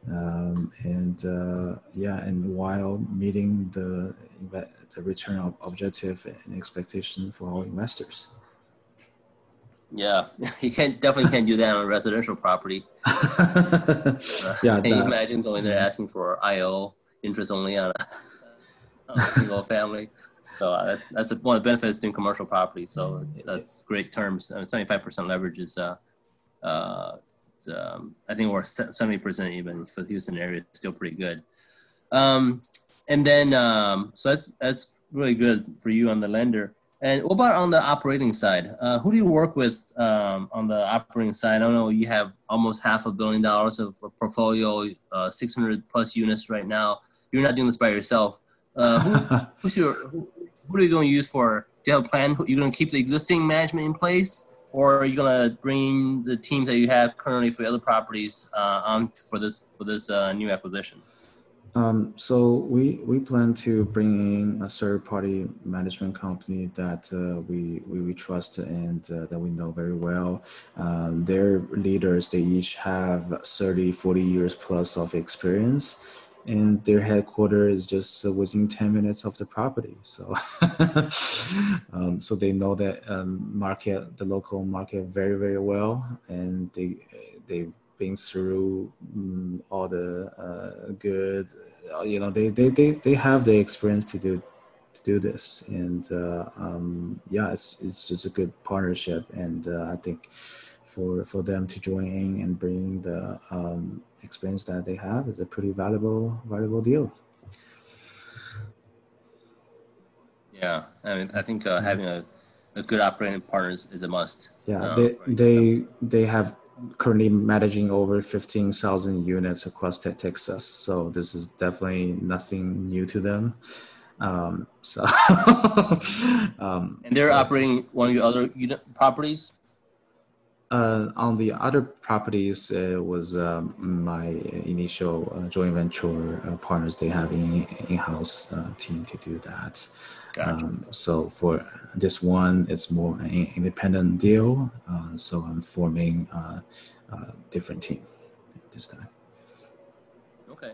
Um, and uh, yeah and while meeting the the return of objective and expectation for our investors Yeah. You can't definitely can't do that on a residential property. yeah Can you imagine going there asking for IO interest only on a, on a single family? So uh, that's that's one of the benefits doing commercial property. So it's, that's great terms. Seventy five percent leverage is uh, uh, it's, um, I think we're seventy percent even for the Houston area. It's still pretty good. Um, and then um, so that's that's really good for you on the lender. And what about on the operating side? Uh, who do you work with um, on the operating side? I don't know. You have almost half a billion dollars of a portfolio, uh, 600 plus units right now. You're not doing this by yourself. Uh, who, who's your, who, who are you going to use for? Do you have a plan? You're going to keep the existing management in place, or are you going to bring the teams that you have currently for the other properties uh, on for this for this uh, new acquisition? Um, so we we plan to bring in a third party management company that uh, we, we we trust and uh, that we know very well. Um, their leaders they each have 30 40 years plus of experience and their headquarters is just within 10 minutes of the property so um, so they know that um, market the local market very very well and they they've been through mm, all the uh, good uh, you know they, they they they have the experience to do to do this and uh, um, yeah it's it's just a good partnership and uh, i think for for them to join in and bring the um, experience that they have is a pretty valuable valuable deal Yeah, I mean, I think uh, having a, a good operating partner is, is a must. yeah Uh, they right. they they have currently managing over 15,000 units across Texas. So this is definitely nothing new to them. Um, so, um, and they're so, operating one of your other unit properties. Uh, on the other properties, it was um, my initial uh, joint venture uh, partners. They have in in-house uh, team to do that. Gotcha. Um, so for this one, it's more an independent deal. Uh, so I'm forming a, a, different team this time. Okay,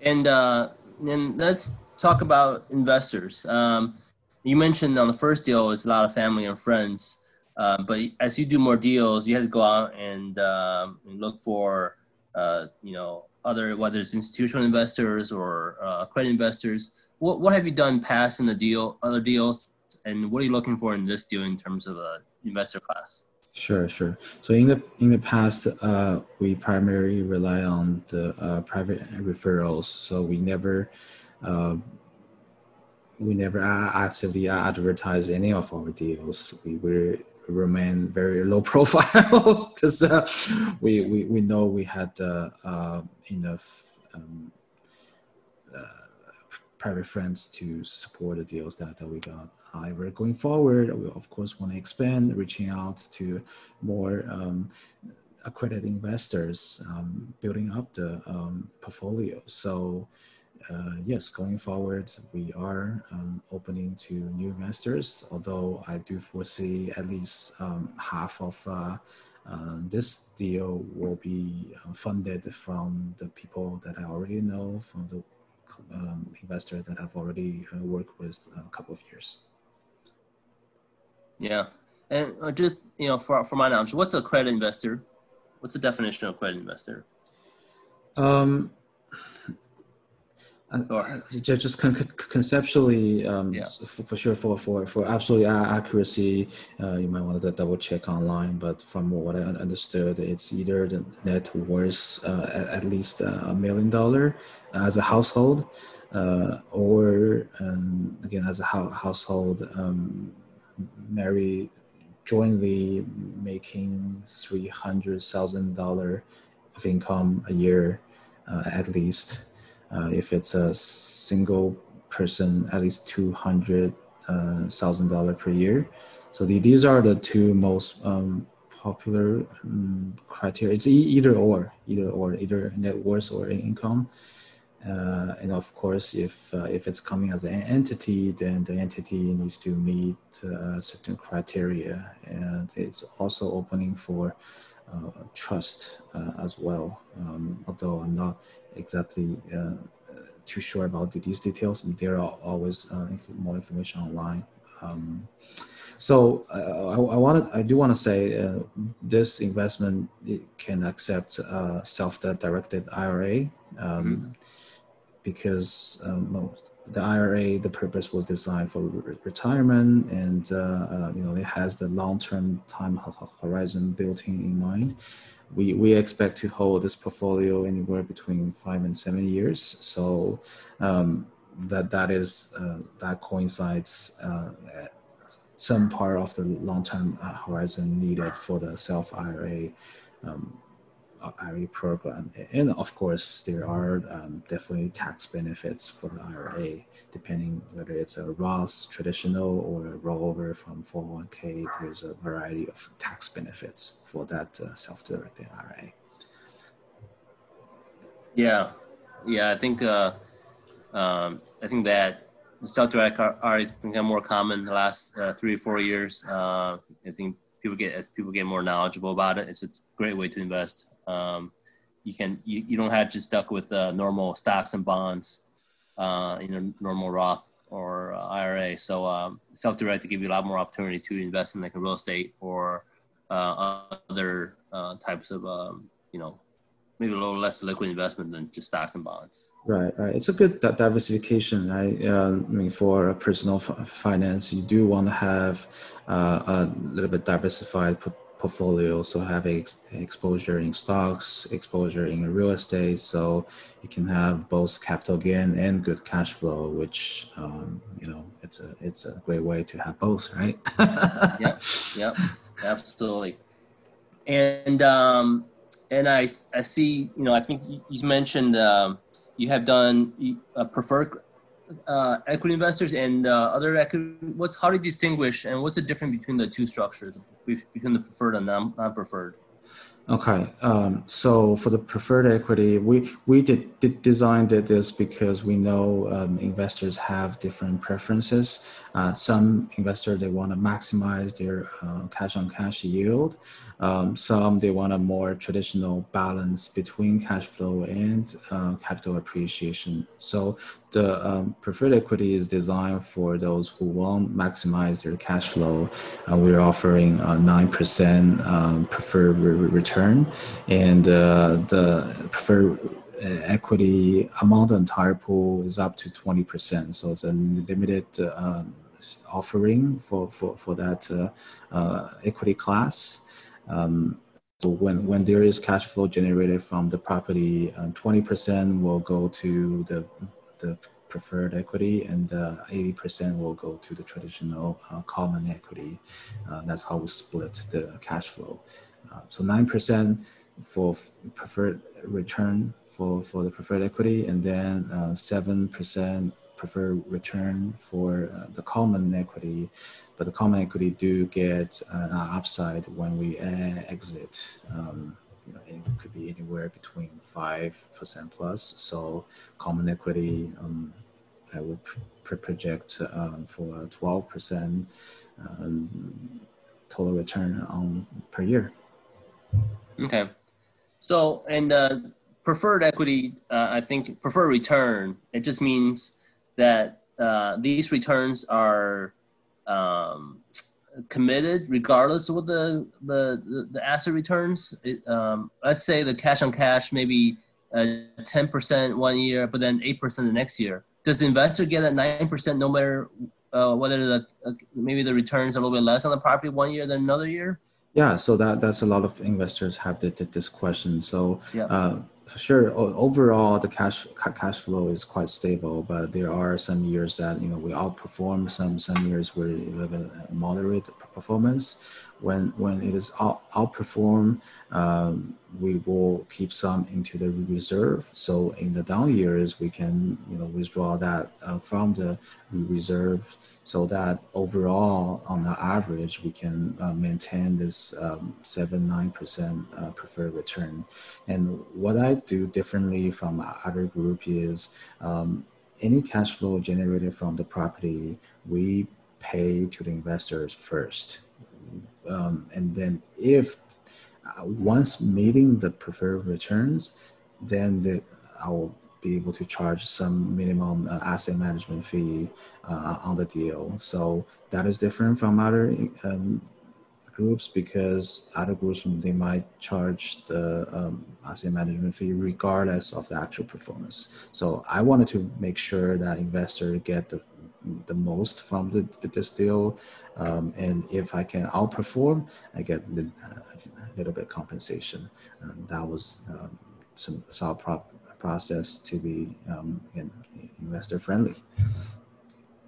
and uh, then let's talk about investors. Um, you mentioned on the first deal, it's a lot of family and friends. Uh, but as you do more deals, you have to go out and, um, and look for, uh, you know, other whether it's institutional investors or uh, credit investors. What what have you done past in the deal, other deals, and what are you looking for in this deal in terms of a investor class? Sure, sure. So in the in the past, uh, we primarily rely on the uh, private referrals. So we never uh, we never actively advertise any of our deals. We were remain very low profile because uh, we, we we know we had uh, uh, enough um, uh, private friends to support the deals that, that we got. However, going forward, we of course want to expand, reaching out to more um, accredited investors, um, building up the um, portfolio. So uh, yes, going forward, we are um, opening to new investors, although I do foresee at least um, half of uh, uh, this deal will be uh, funded from the people that I already know, from the um, investors that I've already uh, worked with a couple of years. Yeah. And uh, just, you know, for, for my knowledge, what's a credit investor? What's the definition of credit investor? Um, uh, just, just con- conceptually, um, yeah. for, for, sure, for, for, for absolute accuracy, uh, you might want to double check online. But from what I understood, it's either the net worth uh, at, at, least a million dollar as a household, uh, or um, again as a ho- household, um, marry jointly making three hundred thousand dollar of income a year uh, at least. Uh, if it's a single person, at least two hundred uh, thousand dollar per year. So the, these are the two most um, popular um, criteria. It's either or, either or, either net worth or income. Uh, and of course, if uh, if it's coming as an entity, then the entity needs to meet uh, certain criteria, and it's also opening for uh, trust as well. Um, although I'm not exactly uh, too sure about these details. There are always uh, inf- more information online. Um, so uh, I, I wanted, I do want to say uh, this investment can accept uh, self-directed IRA um, mm-hmm. because um, the IRA, the purpose was designed for re- retirement, and uh, uh, you know it has the long-term time horizon built in in mind we, we expect to hold this portfolio anywhere between five and seven years. So um, that that is uh, that coincides uh, some part of the long-term horizon needed for the self IRA um, IRA program. And of course, there are um, definitely tax benefits for the IRA, depending whether it's a Roth traditional or a rollover from 401k. There's a variety of tax benefits for that uh, self-directed IRA. Yeah, yeah, I think uh, um, I think that self-directed IRA has become more common the last uh, three or four years. Uh, I think people get as people get more knowledgeable about it. It's a great way to invest. Um, you can you, you don't have to stuck with uh, normal stocks and bonds, uh, you know, normal Roth or uh, IRA. So um, self-directed give you a lot more opportunity to invest in like real estate or uh, other uh, types of um, you know maybe a little less liquid investment than just stocks and bonds. Right, right. It's a good diversification. Right? Uh, I mean, for personal f- finance, you do want to have uh, a little bit diversified portfolio. So have ex- exposure in stocks, exposure in real estate. So you can have both capital gain and good cash flow, which um, you know it's a it's a great way to have both, right? yep, yep, absolutely. and um, and I I see you know I think you mentioned um, you have done uh, preferred uh, equity investors and uh, other equity. What's how do you distinguish and what's the difference between the two structures between the preferred and non preferred? Okay, um, so for the preferred equity, we we did, did designed this because we know um, investors have different preferences. Uh, some investors they want to maximize their uh, cash on cash yield. Um, some they want a more traditional balance between cash flow and uh, capital appreciation. So the um, preferred equity is designed for those who want to maximize their cash flow. Uh, we're offering a 9% um, preferred re- return, and uh, the preferred uh, equity among the entire pool is up to 20%. So it's a limited um, offering for, for, for that uh, uh, equity class. Um, so when, when there is cash flow generated from the property, 20% um, will go to the the preferred equity and uh, 80% will go to the traditional uh, common equity. Uh, that's how we split the cash flow. Uh, so 9% for preferred return for, for the preferred equity and then 7% uh, preferred return for uh, the common equity. But the common equity do get an upside when we exit. Um, could be anywhere between five percent plus. So common equity, um, I would pr- project um, for twelve percent um, total return on per year. Okay, so and uh, preferred equity, uh, I think preferred return. It just means that uh, these returns are um, committed regardless of what the the, the, asset returns. It, um, let's say the cash on cash maybe uh, ten percent one year, but then eight percent the next year. Does the investor get that nine percent no matter uh, whether the uh, maybe the returns a little bit less on the property one year than another year? Yeah, so that that's a lot of investors have the, the, this question. So yeah. Uh, sure. Oh, overall the cash cash flow is quite stable but there are some years that you know we outperform some some years where we live in moderate performance when when it is out, outperform um, we will keep some into the reserve. So in the down years we can you know withdraw that uh, from the reserve so that overall on the average we can uh, maintain this um, 7 9 percent uh, preferred return. And what i do differently from other group is um, any cash flow generated from the property we pay to the investors first um, and then if uh, once meeting the preferred returns, then the, I will be able to charge some minimum uh, asset management fee uh, on the deal. So that is different from other um, groups because other groups they might charge the um, asset management fee regardless of the actual performance. So I wanted to make sure that investors get the the most from the, the deal, um, and if I can outperform, I get a little bit compensation. Um, that was um, some solid pro- process to be um, in, investor friendly.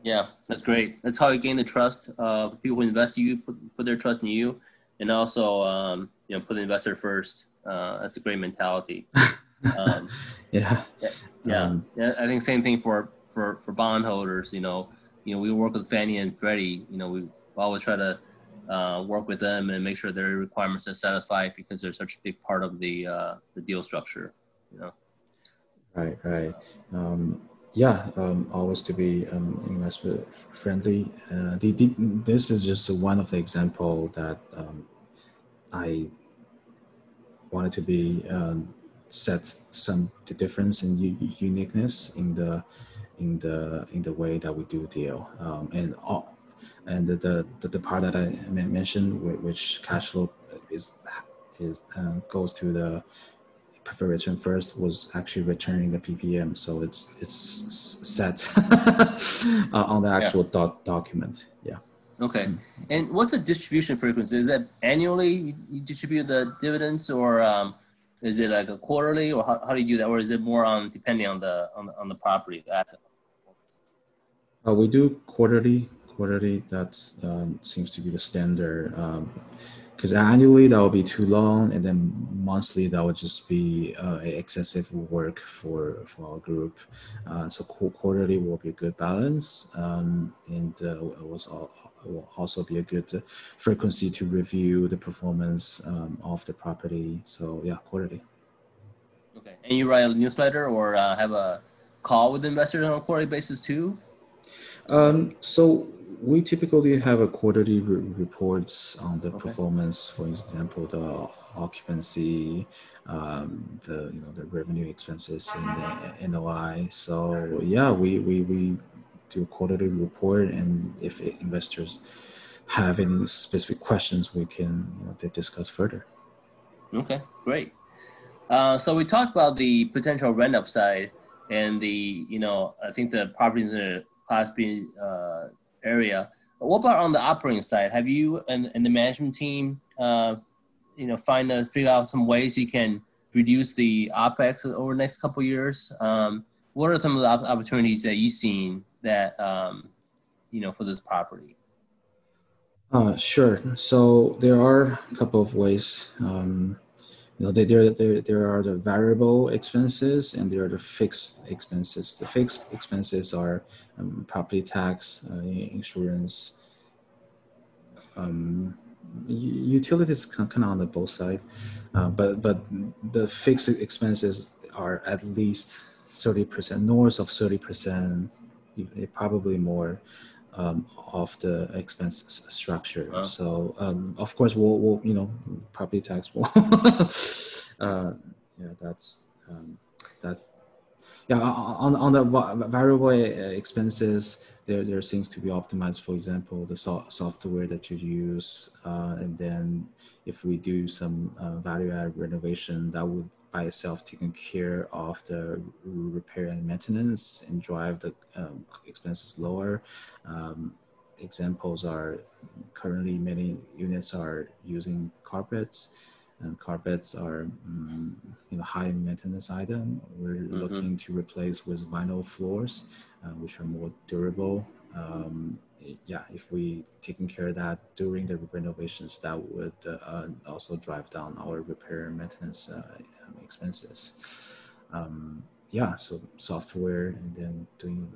Yeah, that's great. That's how you gain the trust. Uh, people who invest in you put, put their trust in you, and also um, you know put the investor first. Uh, that's a great mentality. Um, yeah. yeah, yeah. I think same thing for for for bondholders. You know, you know, we work with Fannie and Freddie. You know, we always try to uh, work with them and make sure their requirements are satisfied because they're such a big part of the uh, the deal structure. You know. Right. Right. Um, yeah. Um, always to be um, investment friendly. Uh, the, the, this is just one of the example that um, I wanted to be um, set some difference and uniqueness in the in the in the way that we do deal. Um, and all, and the, the the part that I mentioned which cash flow is is um, goes to the preferred return first was actually returning the PPM so it's it's set uh, on the actual yeah. doc, document. Yeah. Okay. Mm-hmm. and what's the distribution frequency? Is that annually you distribute the dividends or um, is it like a quarterly, or how, how do you do that, or is it more on depending on the on the, on the property, asset? Uh, we do quarterly. Quarterly, that um, seems to be the standard. Um, because annually that would be too long, and then monthly that would just be uh, excessive work for for our group. Uh, so qu- quarterly will be a good balance, um, and uh, it was all, will also be a good frequency to review the performance um, of the property. So yeah, quarterly. Okay, and you write a newsletter or uh, have a call with investors on a quarterly basis too? Um, so we typically have a quarterly re- reports on the okay. performance. For example, the occupancy, um, the you know the revenue expenses and the NOI. So yeah, we we we do a quarterly report, and if investors have any specific questions, we can you know, discuss further. Okay, great. Uh, so we talked about the potential rent upside and the you know I think the properties in the Class B uh, area. What about on the operating side? Have you and, and the management team, uh, you know, find a, figure out some ways you can reduce the opex over the next couple years? Um, what are some of the opportunities that you've seen that um, you know for this property? Uh, sure. So there are a couple of ways. Um, you know, there, there, there are the variable expenses and there are the fixed expenses. The fixed expenses are um, property tax, uh, insurance, um, utilities kind of on the both side, uh, but but the fixed expenses are at least thirty percent, north of thirty percent, probably more um, of the expense structure. Wow. So um, of course we'll, we'll, you know property tax will uh, yeah that's um, that's yeah on on the variable expenses there there seems to be optimized for example the so- software that you use uh, and then if we do some uh, value add renovation that would by itself taking care of the repair and maintenance and drive the um, expenses lower. Um, examples are currently many units are using carpets and carpets are um, you know high maintenance item we're mm-hmm. looking to replace with vinyl floors uh, which are more durable um, yeah, if we taking care of that during the renovations, that would uh, also drive down our repair and maintenance uh, expenses. Um, yeah, so software and then doing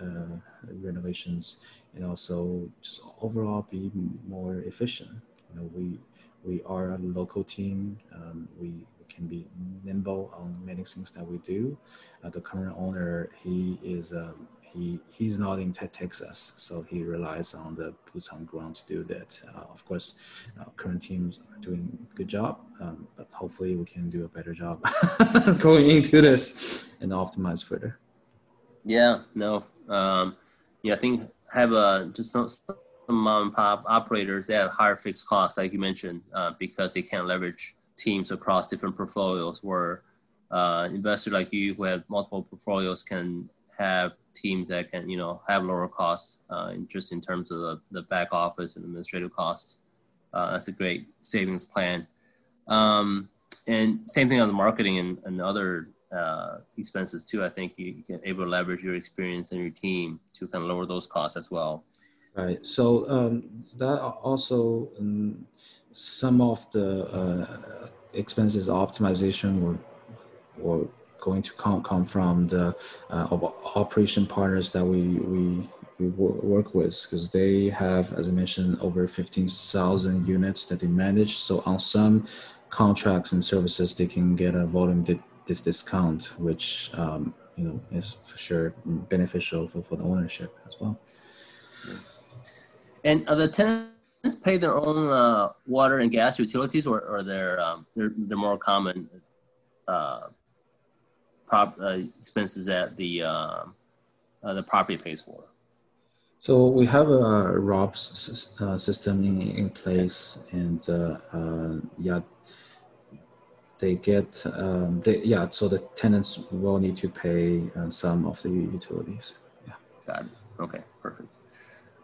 uh, renovations and also just overall be more efficient. You know, we we are a local team. Um, we can be nimble on many things that we do. Uh, the current owner, he is um, he he's not in Texas, so he relies on the boots on ground to do that. Uh, of course, uh, current teams are doing a good job, um, but hopefully we can do a better job going into this and optimize further. Yeah, no, um, yeah, I think have a just some, some mom and pop operators. They have higher fixed costs, like you mentioned, uh, because they can't leverage teams across different portfolios. Where uh, investors like you who have multiple portfolios can have teams that can you know have lower costs uh, just in terms of the, the back office and administrative costs. Uh, that's a great savings plan. Um, and same thing on the marketing and, and other uh, expenses too. I think you, can able to leverage your experience and your team to kind of lower those costs as well. Right. So um, that also um, some of the uh, expenses optimization or or going to come, come from the uh, operation partners that we, we, we work with because they have, as I mentioned, over 15,000 units that they manage. So on some contracts and services, they can get a volume di- this discount, which um, you know is for sure beneficial for, for the ownership as well. And are the tenants pay their own uh, water and gas utilities, or, or they're, um, they're, they're more common uh, prop uh, expenses that the uh, uh, the property pays for. So we have a RUBS uh, system in, in place, and uh, uh, yeah, they get um, they, yeah. So the tenants will need to pay some of the utilities. Yeah. Got it. Okay. Perfect.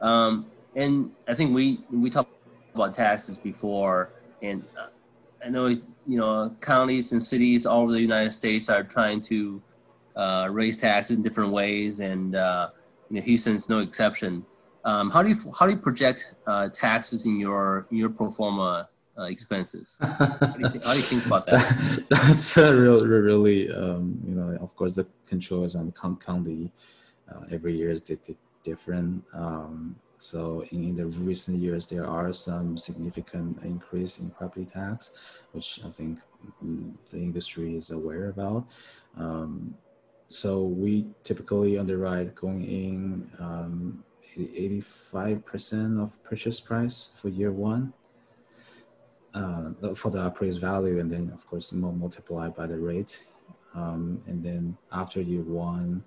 Um, and I think we we talked about taxes before, and I know you know counties and cities all over the United States are trying to uh, raise taxes in different ways, and uh, you know Houston's no exception. Um, how do you how do you project uh, taxes in your in your pro forma uh, expenses? How do, you think, how do you think about that? That's a real, really, um, you know, of course, the control is on county. Uh, every year is different. Um, so in, the recent years, there are some significant increase in property tax, which I think the industry is aware about. Um, so we typically underwrite going in um, 85% of purchase price for year one uh, for the appraised value, and then of course multiply by the rate. Um, and then after year one,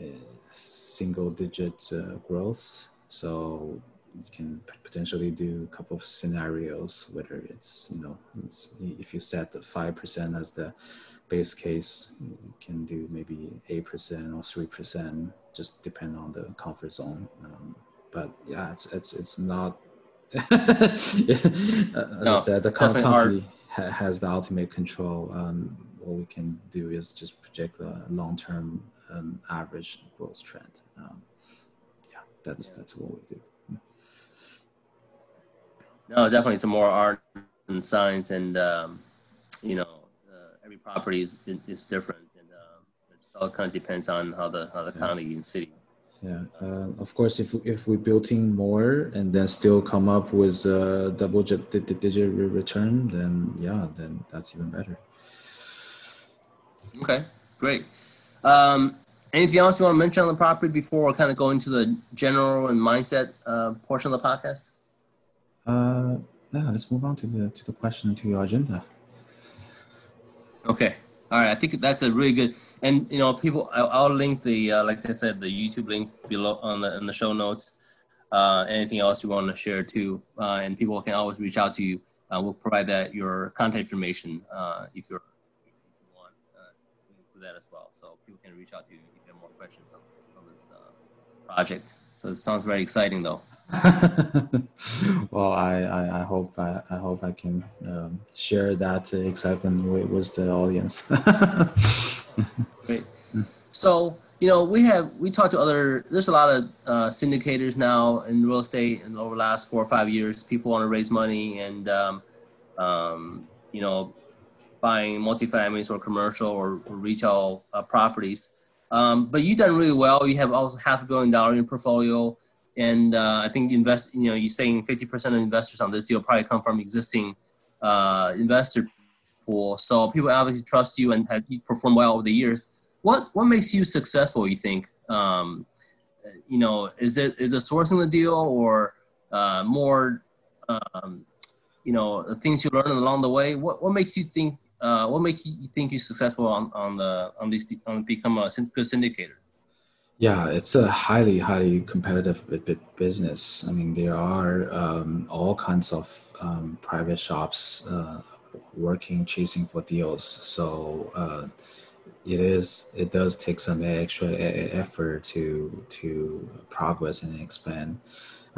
uh, single digit uh, growth. So you can potentially do a couple of scenarios, whether it's, you know, it's, if you set five percent as the base case, you can do maybe 8% or 3%, just depend on the comfort zone. Um, but yeah, it's, it's, it's not, as no, I said, the ha- has the ultimate control. Um, what we can do is just project the long-term um, average growth trend. Um, yeah, that's, that's what we do. No, definitely, it's more art and science, and um, you know, every property is, is different, and uh, it all kind of depends on how the how the yeah. county and city. Yeah, uh, of course, if if we built in more and then still come up with a double digit return, then yeah, then that's even better. Okay, great. Um, anything else you want to mention on the property before we kind of go into the general and mindset uh, portion of the podcast? Uh, yeah, let's move on to the to the question to your agenda. Okay. All right. I think that's a really good, and you know, people. I'll, I'll link the, uh, like I said, the YouTube link below on the in the show notes. Uh, anything else you want to share too, uh, and people can always reach out to you. Uh, we'll provide that your contact information uh, if you're if you want uh, include that as well, so people can reach out to you if you have more questions on, on this uh, project. So it sounds very exciting, though. well, I, I, I, hope I, I hope I can um, share that excitement with, with the audience. Great. So you know we have we talked to other. There's a lot of uh, syndicators now in real estate, and over the last four or five years, people want to raise money and um, um, you know buying multifamilies or commercial or, or retail uh, properties. Um, but you've done really well. You have almost half a billion dollar in portfolio and uh, I think invest. You know, you're saying 50% of investors on this deal probably come from existing uh, investor pool. So people obviously trust you and have you performed well over the years. What what makes you successful? You think? Um, you know, is it is it sourcing the deal or uh, more? Um, you know, things you learn along the way. What what makes you think? Uh, what makes you think you're successful on on the on these on become a good syndicator? Yeah, it's a highly, highly competitive business. I mean, there are um, all kinds of um, private shops uh, working, chasing for deals. So uh, it is, it does take some extra effort to to progress and expand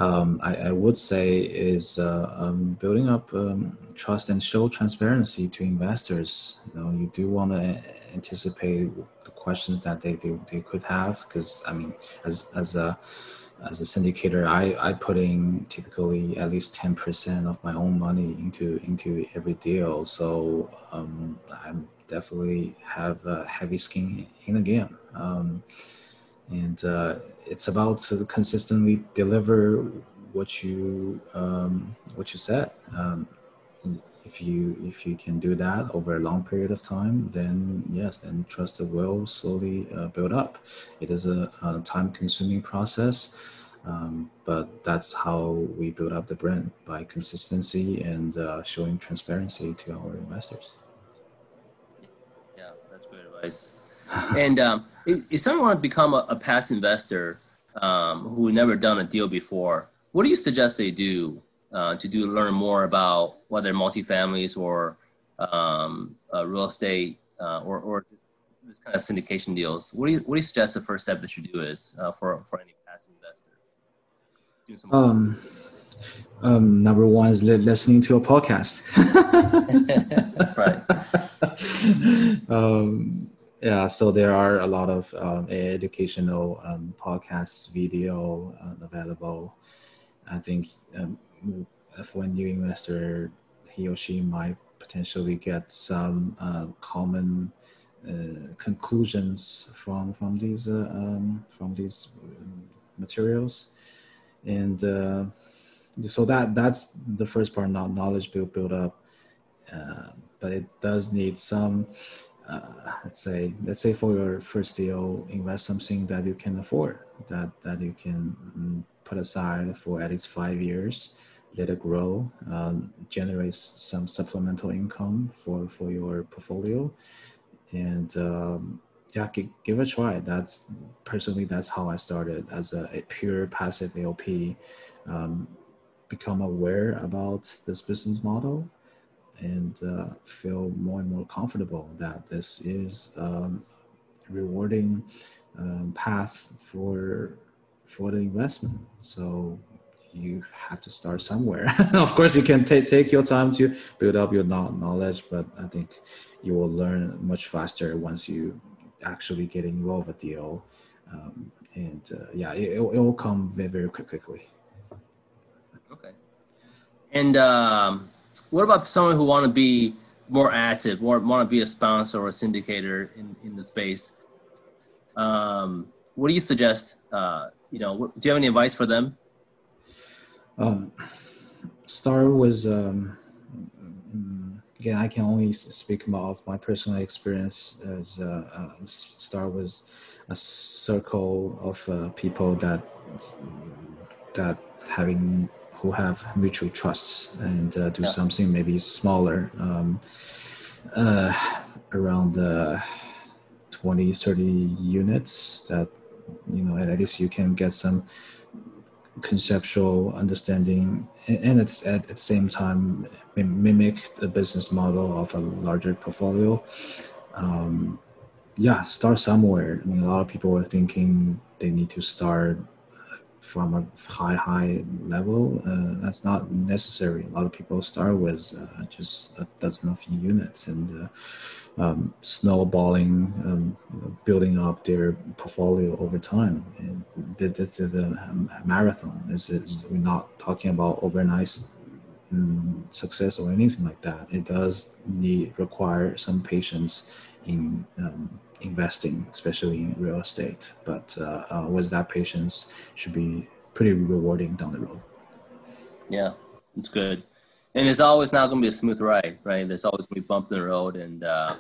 um, I, I, would say is uh, um, building up um, trust and show transparency to investors. You know, you do want to anticipate the questions that they, they, they could have because I mean, as as a as a syndicator, I, I put in typically at least ten percent of my own money into into every deal. So um, I definitely have a heavy skin in the game. And uh, it's about to consistently deliver what you um, what you said. Um, if you if you can do that over a long period of time, then yes, then trust will slowly uh, build up. It is a, a time-consuming process, um, but that's how we build up the brand by consistency and uh, showing transparency to our investors. Yeah, that's great advice. and um, if, if someone want to become a, a passive investor um, who never done a deal before, what do you suggest they do uh, to do learn more about whether multifamilies or um, uh, real estate uh, or, or this, this, kind of syndication deals? What do you what do you suggest the first step that you do is uh, for for any passive investor? Um, um, number one is listening to a podcast. That's right. um, Yeah, so there are a lot of um, educational um, podcasts, video uh, available. I think um, for a new investor, he or she might potentially get some uh, common uh, conclusions from from these uh, um, from these materials, and uh, so that that's the first part. Not knowledge build build up, uh, but it does need some. Uh, let's say let's say for your first deal, invest something that you can afford, that that you can mm, put aside for at least five years let it grow, um, generate some supplemental income for, for your portfolio. And um, yeah, give, it a try. That's personally, that's how I started as a, a pure passive LP. Um, become aware about this business model and uh, feel more and more comfortable that this is um, rewarding um, path for for the investment. So you have to start somewhere. of course, you can take take your time to build up your knowledge, but I think you will learn much faster once you actually get involved with the deal. Um, and uh, yeah, it, it will come very very quickly. Okay. And um, what about someone who want to be more active, or want to be a sponsor or a syndicator in, in the space? Um, what do you suggest? Uh, you know, do you have any advice for them? Um, Star was um, again. I can only speak of my personal experience as uh, uh, Star was a circle of uh, people that that having who have mutual trusts and uh, do yeah. something maybe smaller um, uh, around uh, 20 30 units that you know at least you can get some conceptual understanding and it's at, the same time mimic the business model of a larger portfolio um, yeah start somewhere i mean a lot of people are thinking they need to start from a high high level uh, that's not necessary a lot of people start with uh, just a dozen of units and uh, um, snowballing, um, building up their portfolio over time. And this is a marathon. This is we're not talking about overnight um, success or anything like that. It does need require some patience in um, investing, especially in real estate. But uh, uh, with that patience, should be pretty rewarding down the road. Yeah, it's good and it's always not going to be a smooth ride, right? There's always going to be bump in the road, and uh,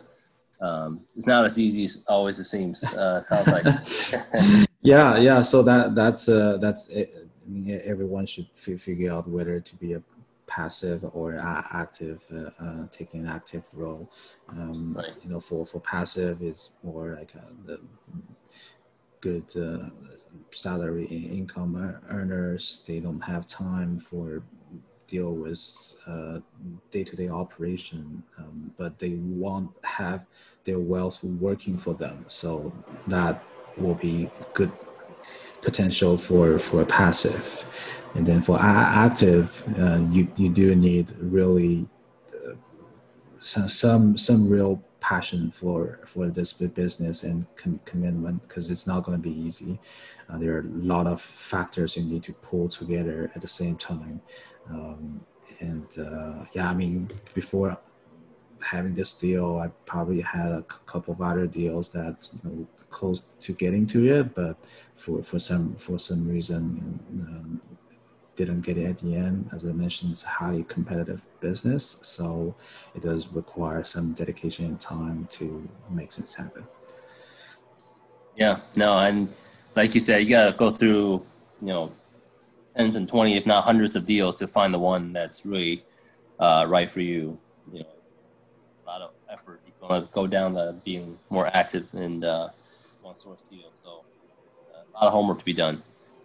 um, it's not as easy as always it seems. Uh, sounds like. yeah, yeah. So that that's uh, that's it. I mean, everyone should f- figure out whether to be a passive or active, uh, uh, taking an active role. Um, right. You know, for for passive, it's more like uh, the good uh, salary income earners. They don't have time for deal with uh, day-to-day operation, um, but they want have their wealth working for them. So that will be good potential for for a passive, and then for active, uh, you you do need really uh, some some some real passion for for this business and com- commitment because it's not going to be easy. Uh, there are a lot of factors you need to pull together at the same time. Um, and uh, yeah, I mean, before having this deal, I probably had a couple of other deals that you know close to getting to it, but for for some for some reason um, didn't get it at the end. As I mentioned, it's a highly competitive business, so it does require some dedication and time to make things happen. Yeah, no, and like you said, you got to go through, you know, tens and twenty, if not hundreds, of deals to find the one that's really uh, right for you. You know, lot of effort if you want to go down the being more active and uh, one source deal. So, uh, a lot of homework to be done.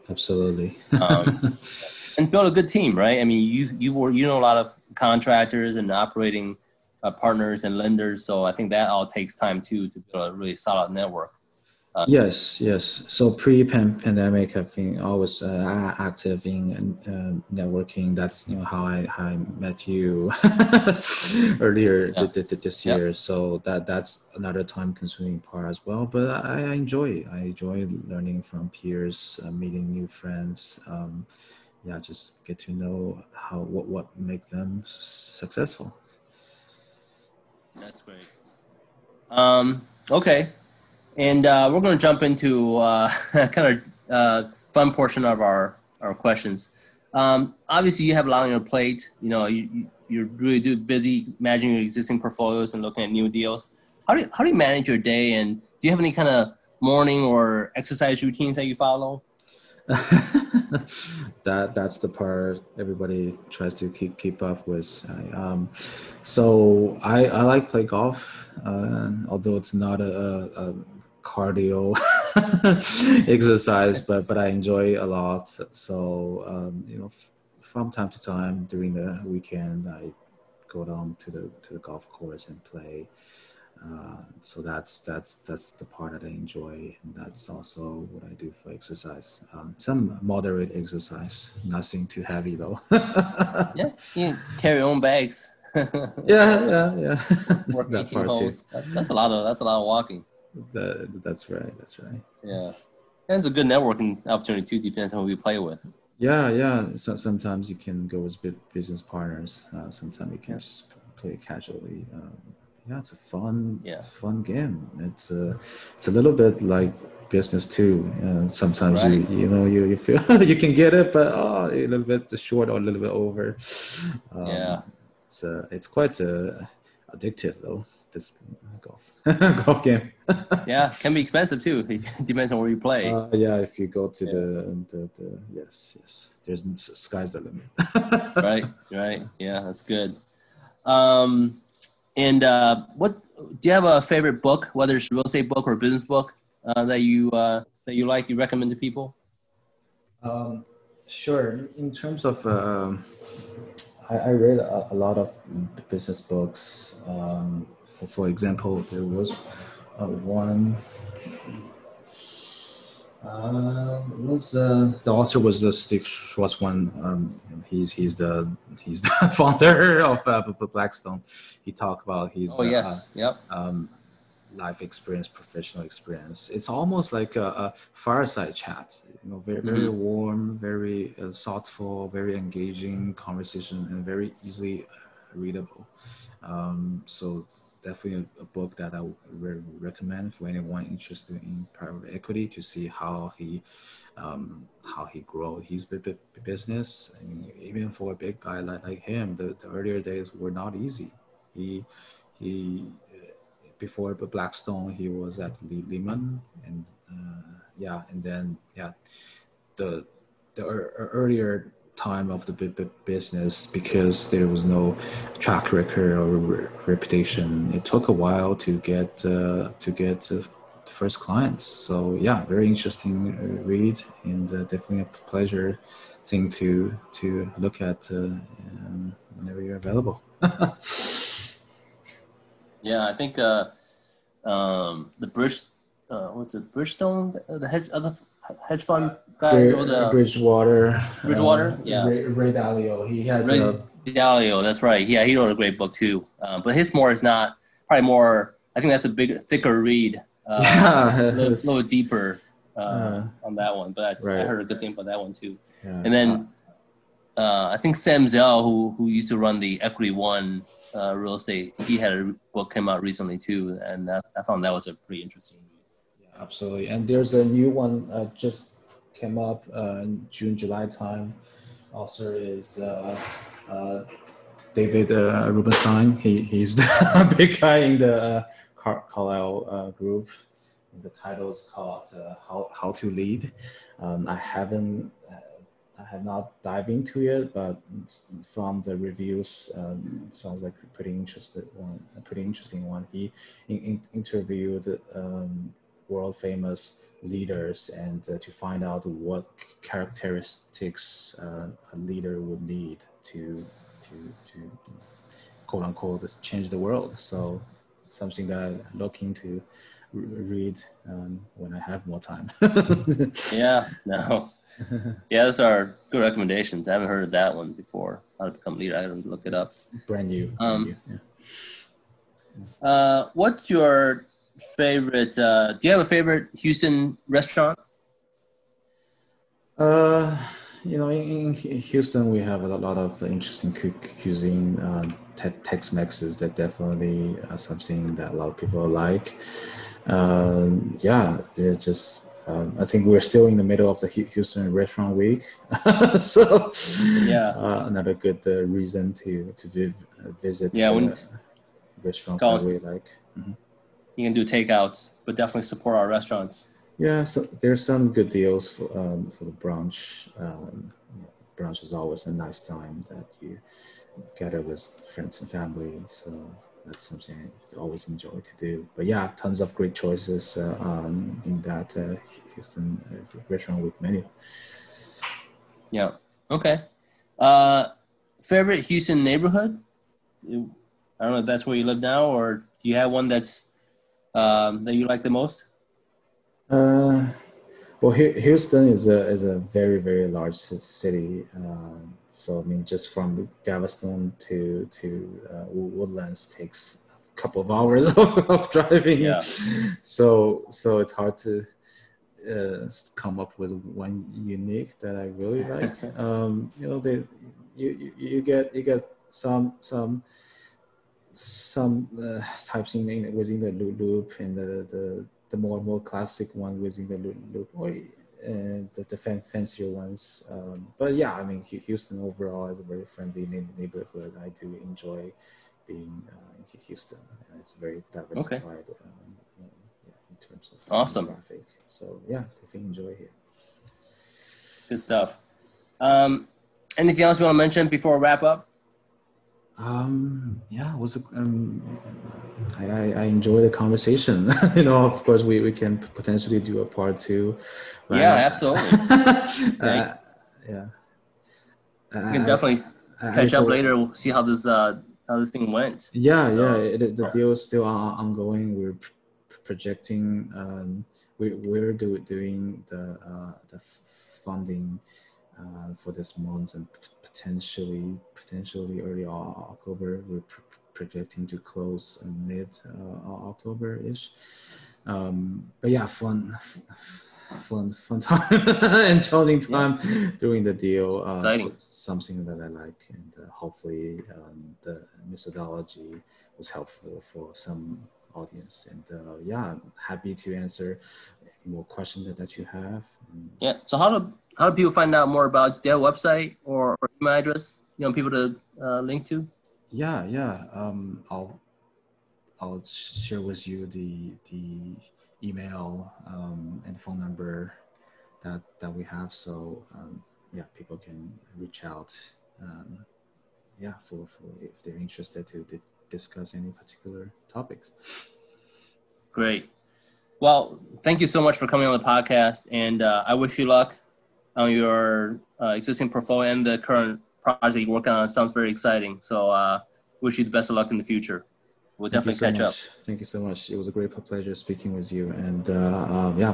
Absolutely. um, and build a good team, right? I mean, you you were you know a lot of contractors and operating uh, partners and lenders, so I think that all takes time too to build a really solid network. Uh, yes, yes. So pre-pandemic, I've been always uh, active in uh, networking. That's you know how I, how I met you earlier yeah. th- th- this year. So that that's another time-consuming part as well. But I, I enjoy I enjoy learning from peers, uh, meeting new friends. Um, yeah, just get to know how what what makes them successful. That's great. Um, okay, and uh, we're going to jump into uh, kind of uh, fun portion of our our questions. Um, obviously, you have a lot on your plate. You know, you, you're really do busy managing your existing portfolios and looking at new deals. How do you, how do you manage your day? And do you have any kind of morning or exercise routines that you follow? that that's the part everybody tries to keep keep up with. Um, so I I like play golf, uh, although it's not a, a cardio exercise, but but I enjoy a lot. So um, you know, f- from time to time during the weekend, I go down to the to the golf course and play. Uh, so that's that's that's the part that I enjoy, and that's also what I do for exercise. Um, some moderate exercise, nothing too heavy though. yeah, you carry your own bags. yeah, yeah, yeah. Work that 18 holes. That, that's a lot of that's a lot of walking. That, that's right. That's right. Yeah, and it's a good networking opportunity too. Depends on who you play with. Yeah, yeah. So sometimes you can go with business partners. Uh, sometimes you can just play casually. Um, yeah, it's a fun, yeah. It's a fun game. It's a, it's a little bit like business too. Uh, sometimes right. you, you know, you, you feel you can get it, but oh, a little bit short or a little bit over. Um, yeah, it's uh, it's quite uh, addictive though. This golf golf game. yeah, can be expensive too. It depends on where you play. Uh, yeah, if you go to yeah. the, the, the yes yes, there's sky's the limit. right, right. Yeah, that's good. Um, and uh, what do you have a favorite book, whether it's a real estate book or business book, uh, that you uh, that you like, you recommend to people? Um, sure. In terms of, uh, I, I, read a, a, lot of business books. Um, for, for example, there was uh, one um, was uh, the author was uh, Steve Schwarzman. Um, he's he's the he's the founder of uh, Blackstone. He talked about his oh yes, uh, yep. Um, life experience, professional experience. It's almost like a, a fireside chat. You know, very very mm-hmm. warm, very uh, thoughtful, very engaging conversation, and very easily readable. Um, so definitely a, a book that I would re- recommend for anyone interested in private equity to see how he um, how he grow his b- b- business. And even for a big guy like, like him, the, the earlier days were not easy. He he before Blackstone, he was at Lehman, and uh, yeah, and then yeah, the the earlier time of the business because there was no track record or reputation. It took a while to get uh, to get uh, the first clients. So yeah, very interesting read and uh, definitely a pleasure thing to to look at uh, um, whenever you're available. yeah, I think uh, um, the Bridge, what's it, Bridgestone, the hedge, other hedge fund guy? the, Bridgewater. Bridgewater, uh, yeah. Ray, Ray, Dalio. He has Ray a Dalio. That's right. Yeah, he wrote a great book too. Um, but his more is not probably more. I think that's a bigger, thicker read. Uh, yeah, a little, little deeper uh, uh, on that one. But right. I heard a good thing about that one too. Yeah. And then uh, I think Sam Zell, who who used to run the Equity One uh, real estate, he had a book came out recently too, and I found that was a pretty interesting. Yeah, absolutely. And there's a new one uh, just came up uh, in June, July time. Author is uh, uh, David uh, Rubenstein. He, he's the big guy in the Car- Carlyle uh, group. The title is called "How How to Lead." Um, I haven't, I have not dived into it, but from the reviews, um, sounds like a pretty interested one, a pretty interesting one. He in, in, interviewed um, world famous leaders and uh, to find out what characteristics uh, a leader would need to to to quote unquote change the world. So something that I'm looking to read um, when I have more time. yeah, no. Yeah, those are good recommendations. I haven't heard of that one before. How to become leader. I gotta look it up. Brand new. Brand Um, new. Yeah. Uh, what's your favorite? Uh, do you have a favorite Houston restaurant? Uh, you know, in, in Houston, we have a lot of interesting cu- cuisine. Uh, Tex-Mex is that definitely uh, something that a lot of people like. Uh, yeah, they're just. Uh, I think we're still in the middle of the Houston Restaurant Week, so Yeah. uh, another good uh, reason to to viv- uh, visit. Yeah, when- restaurants that we like. You can do takeouts, but definitely support our restaurants. Yeah, so there's some good deals for um, for the brunch. Um, brunch is always a nice time that you gather with friends and family. So that's something you always enjoy to do. But yeah, tons of great choices uh, um, in that uh, Houston uh, restaurant week menu. Yeah. Okay. Uh, favorite Houston neighborhood? I don't know if that's where you live now, or do you have one that's um, that you like the most? Uh, well, Houston is a is a very very large ci- city. Um, so I mean, just from Galveston to to uh, Woodlands takes a couple of hours of, of driving. Yeah. So so it's hard to uh, come up with one unique that I really like. um, you know, they you, you get you get some some some uh, types in, in within the loo- loop and the, the the more more classic one within the loo- loop or and the, the fan, fancier ones um, but yeah i mean houston overall is a very friendly neighborhood i do enjoy being uh, in houston and it's very diversified um, um, yeah, in terms of Awesome. traffic so yeah definitely enjoy here Good stuff. Um, anything else you want to mention before we wrap up? Um, yeah, it was a, um, I, I, enjoy the conversation. you know, of course, we, we can potentially do a part two. but Yeah, absolutely. uh, yeah. We can definitely catch up later. We'll see how this uh, how this thing went. Yeah, So- yeah. It, the deal is still ongoing. We're projecting. Um, we, we're do, doing the uh, the funding uh, for this month and potentially potentially early October. We're pr- projecting to close mid uh, October ish. Um, but yeah, fun. Fun, fun time and challenging time doing the deal. Uh, Exciting. s- something that I like, and uh, hopefully um, the methodology was helpful for some audience. And uh, yeah, I'm happy to answer more questions that, that you have. Yeah. So how do how do people find out more about? Do you have a website or, or email address? You know, people to uh, link to? yeah, yeah, um, I'll I'll share with you the the email um, and phone number that that we have. So um, yeah, people can reach out. Um, yeah, for, for if they're interested to di- discuss any particular topics. Great. Well, thank you so much for coming on the podcast, and uh, I wish you luck on your uh, existing portfolio and the current project you're working on. It sounds very exciting. So, uh, wish you the best of luck in the future. We'll Thank definitely so catch up. Thank you so much. It was a great pleasure speaking with you, and uh, um, yeah,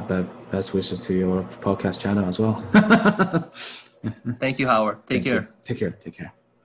best wishes to your podcast channel as well. Thank you, Howard. Take Thank you. care. Take care. Take care.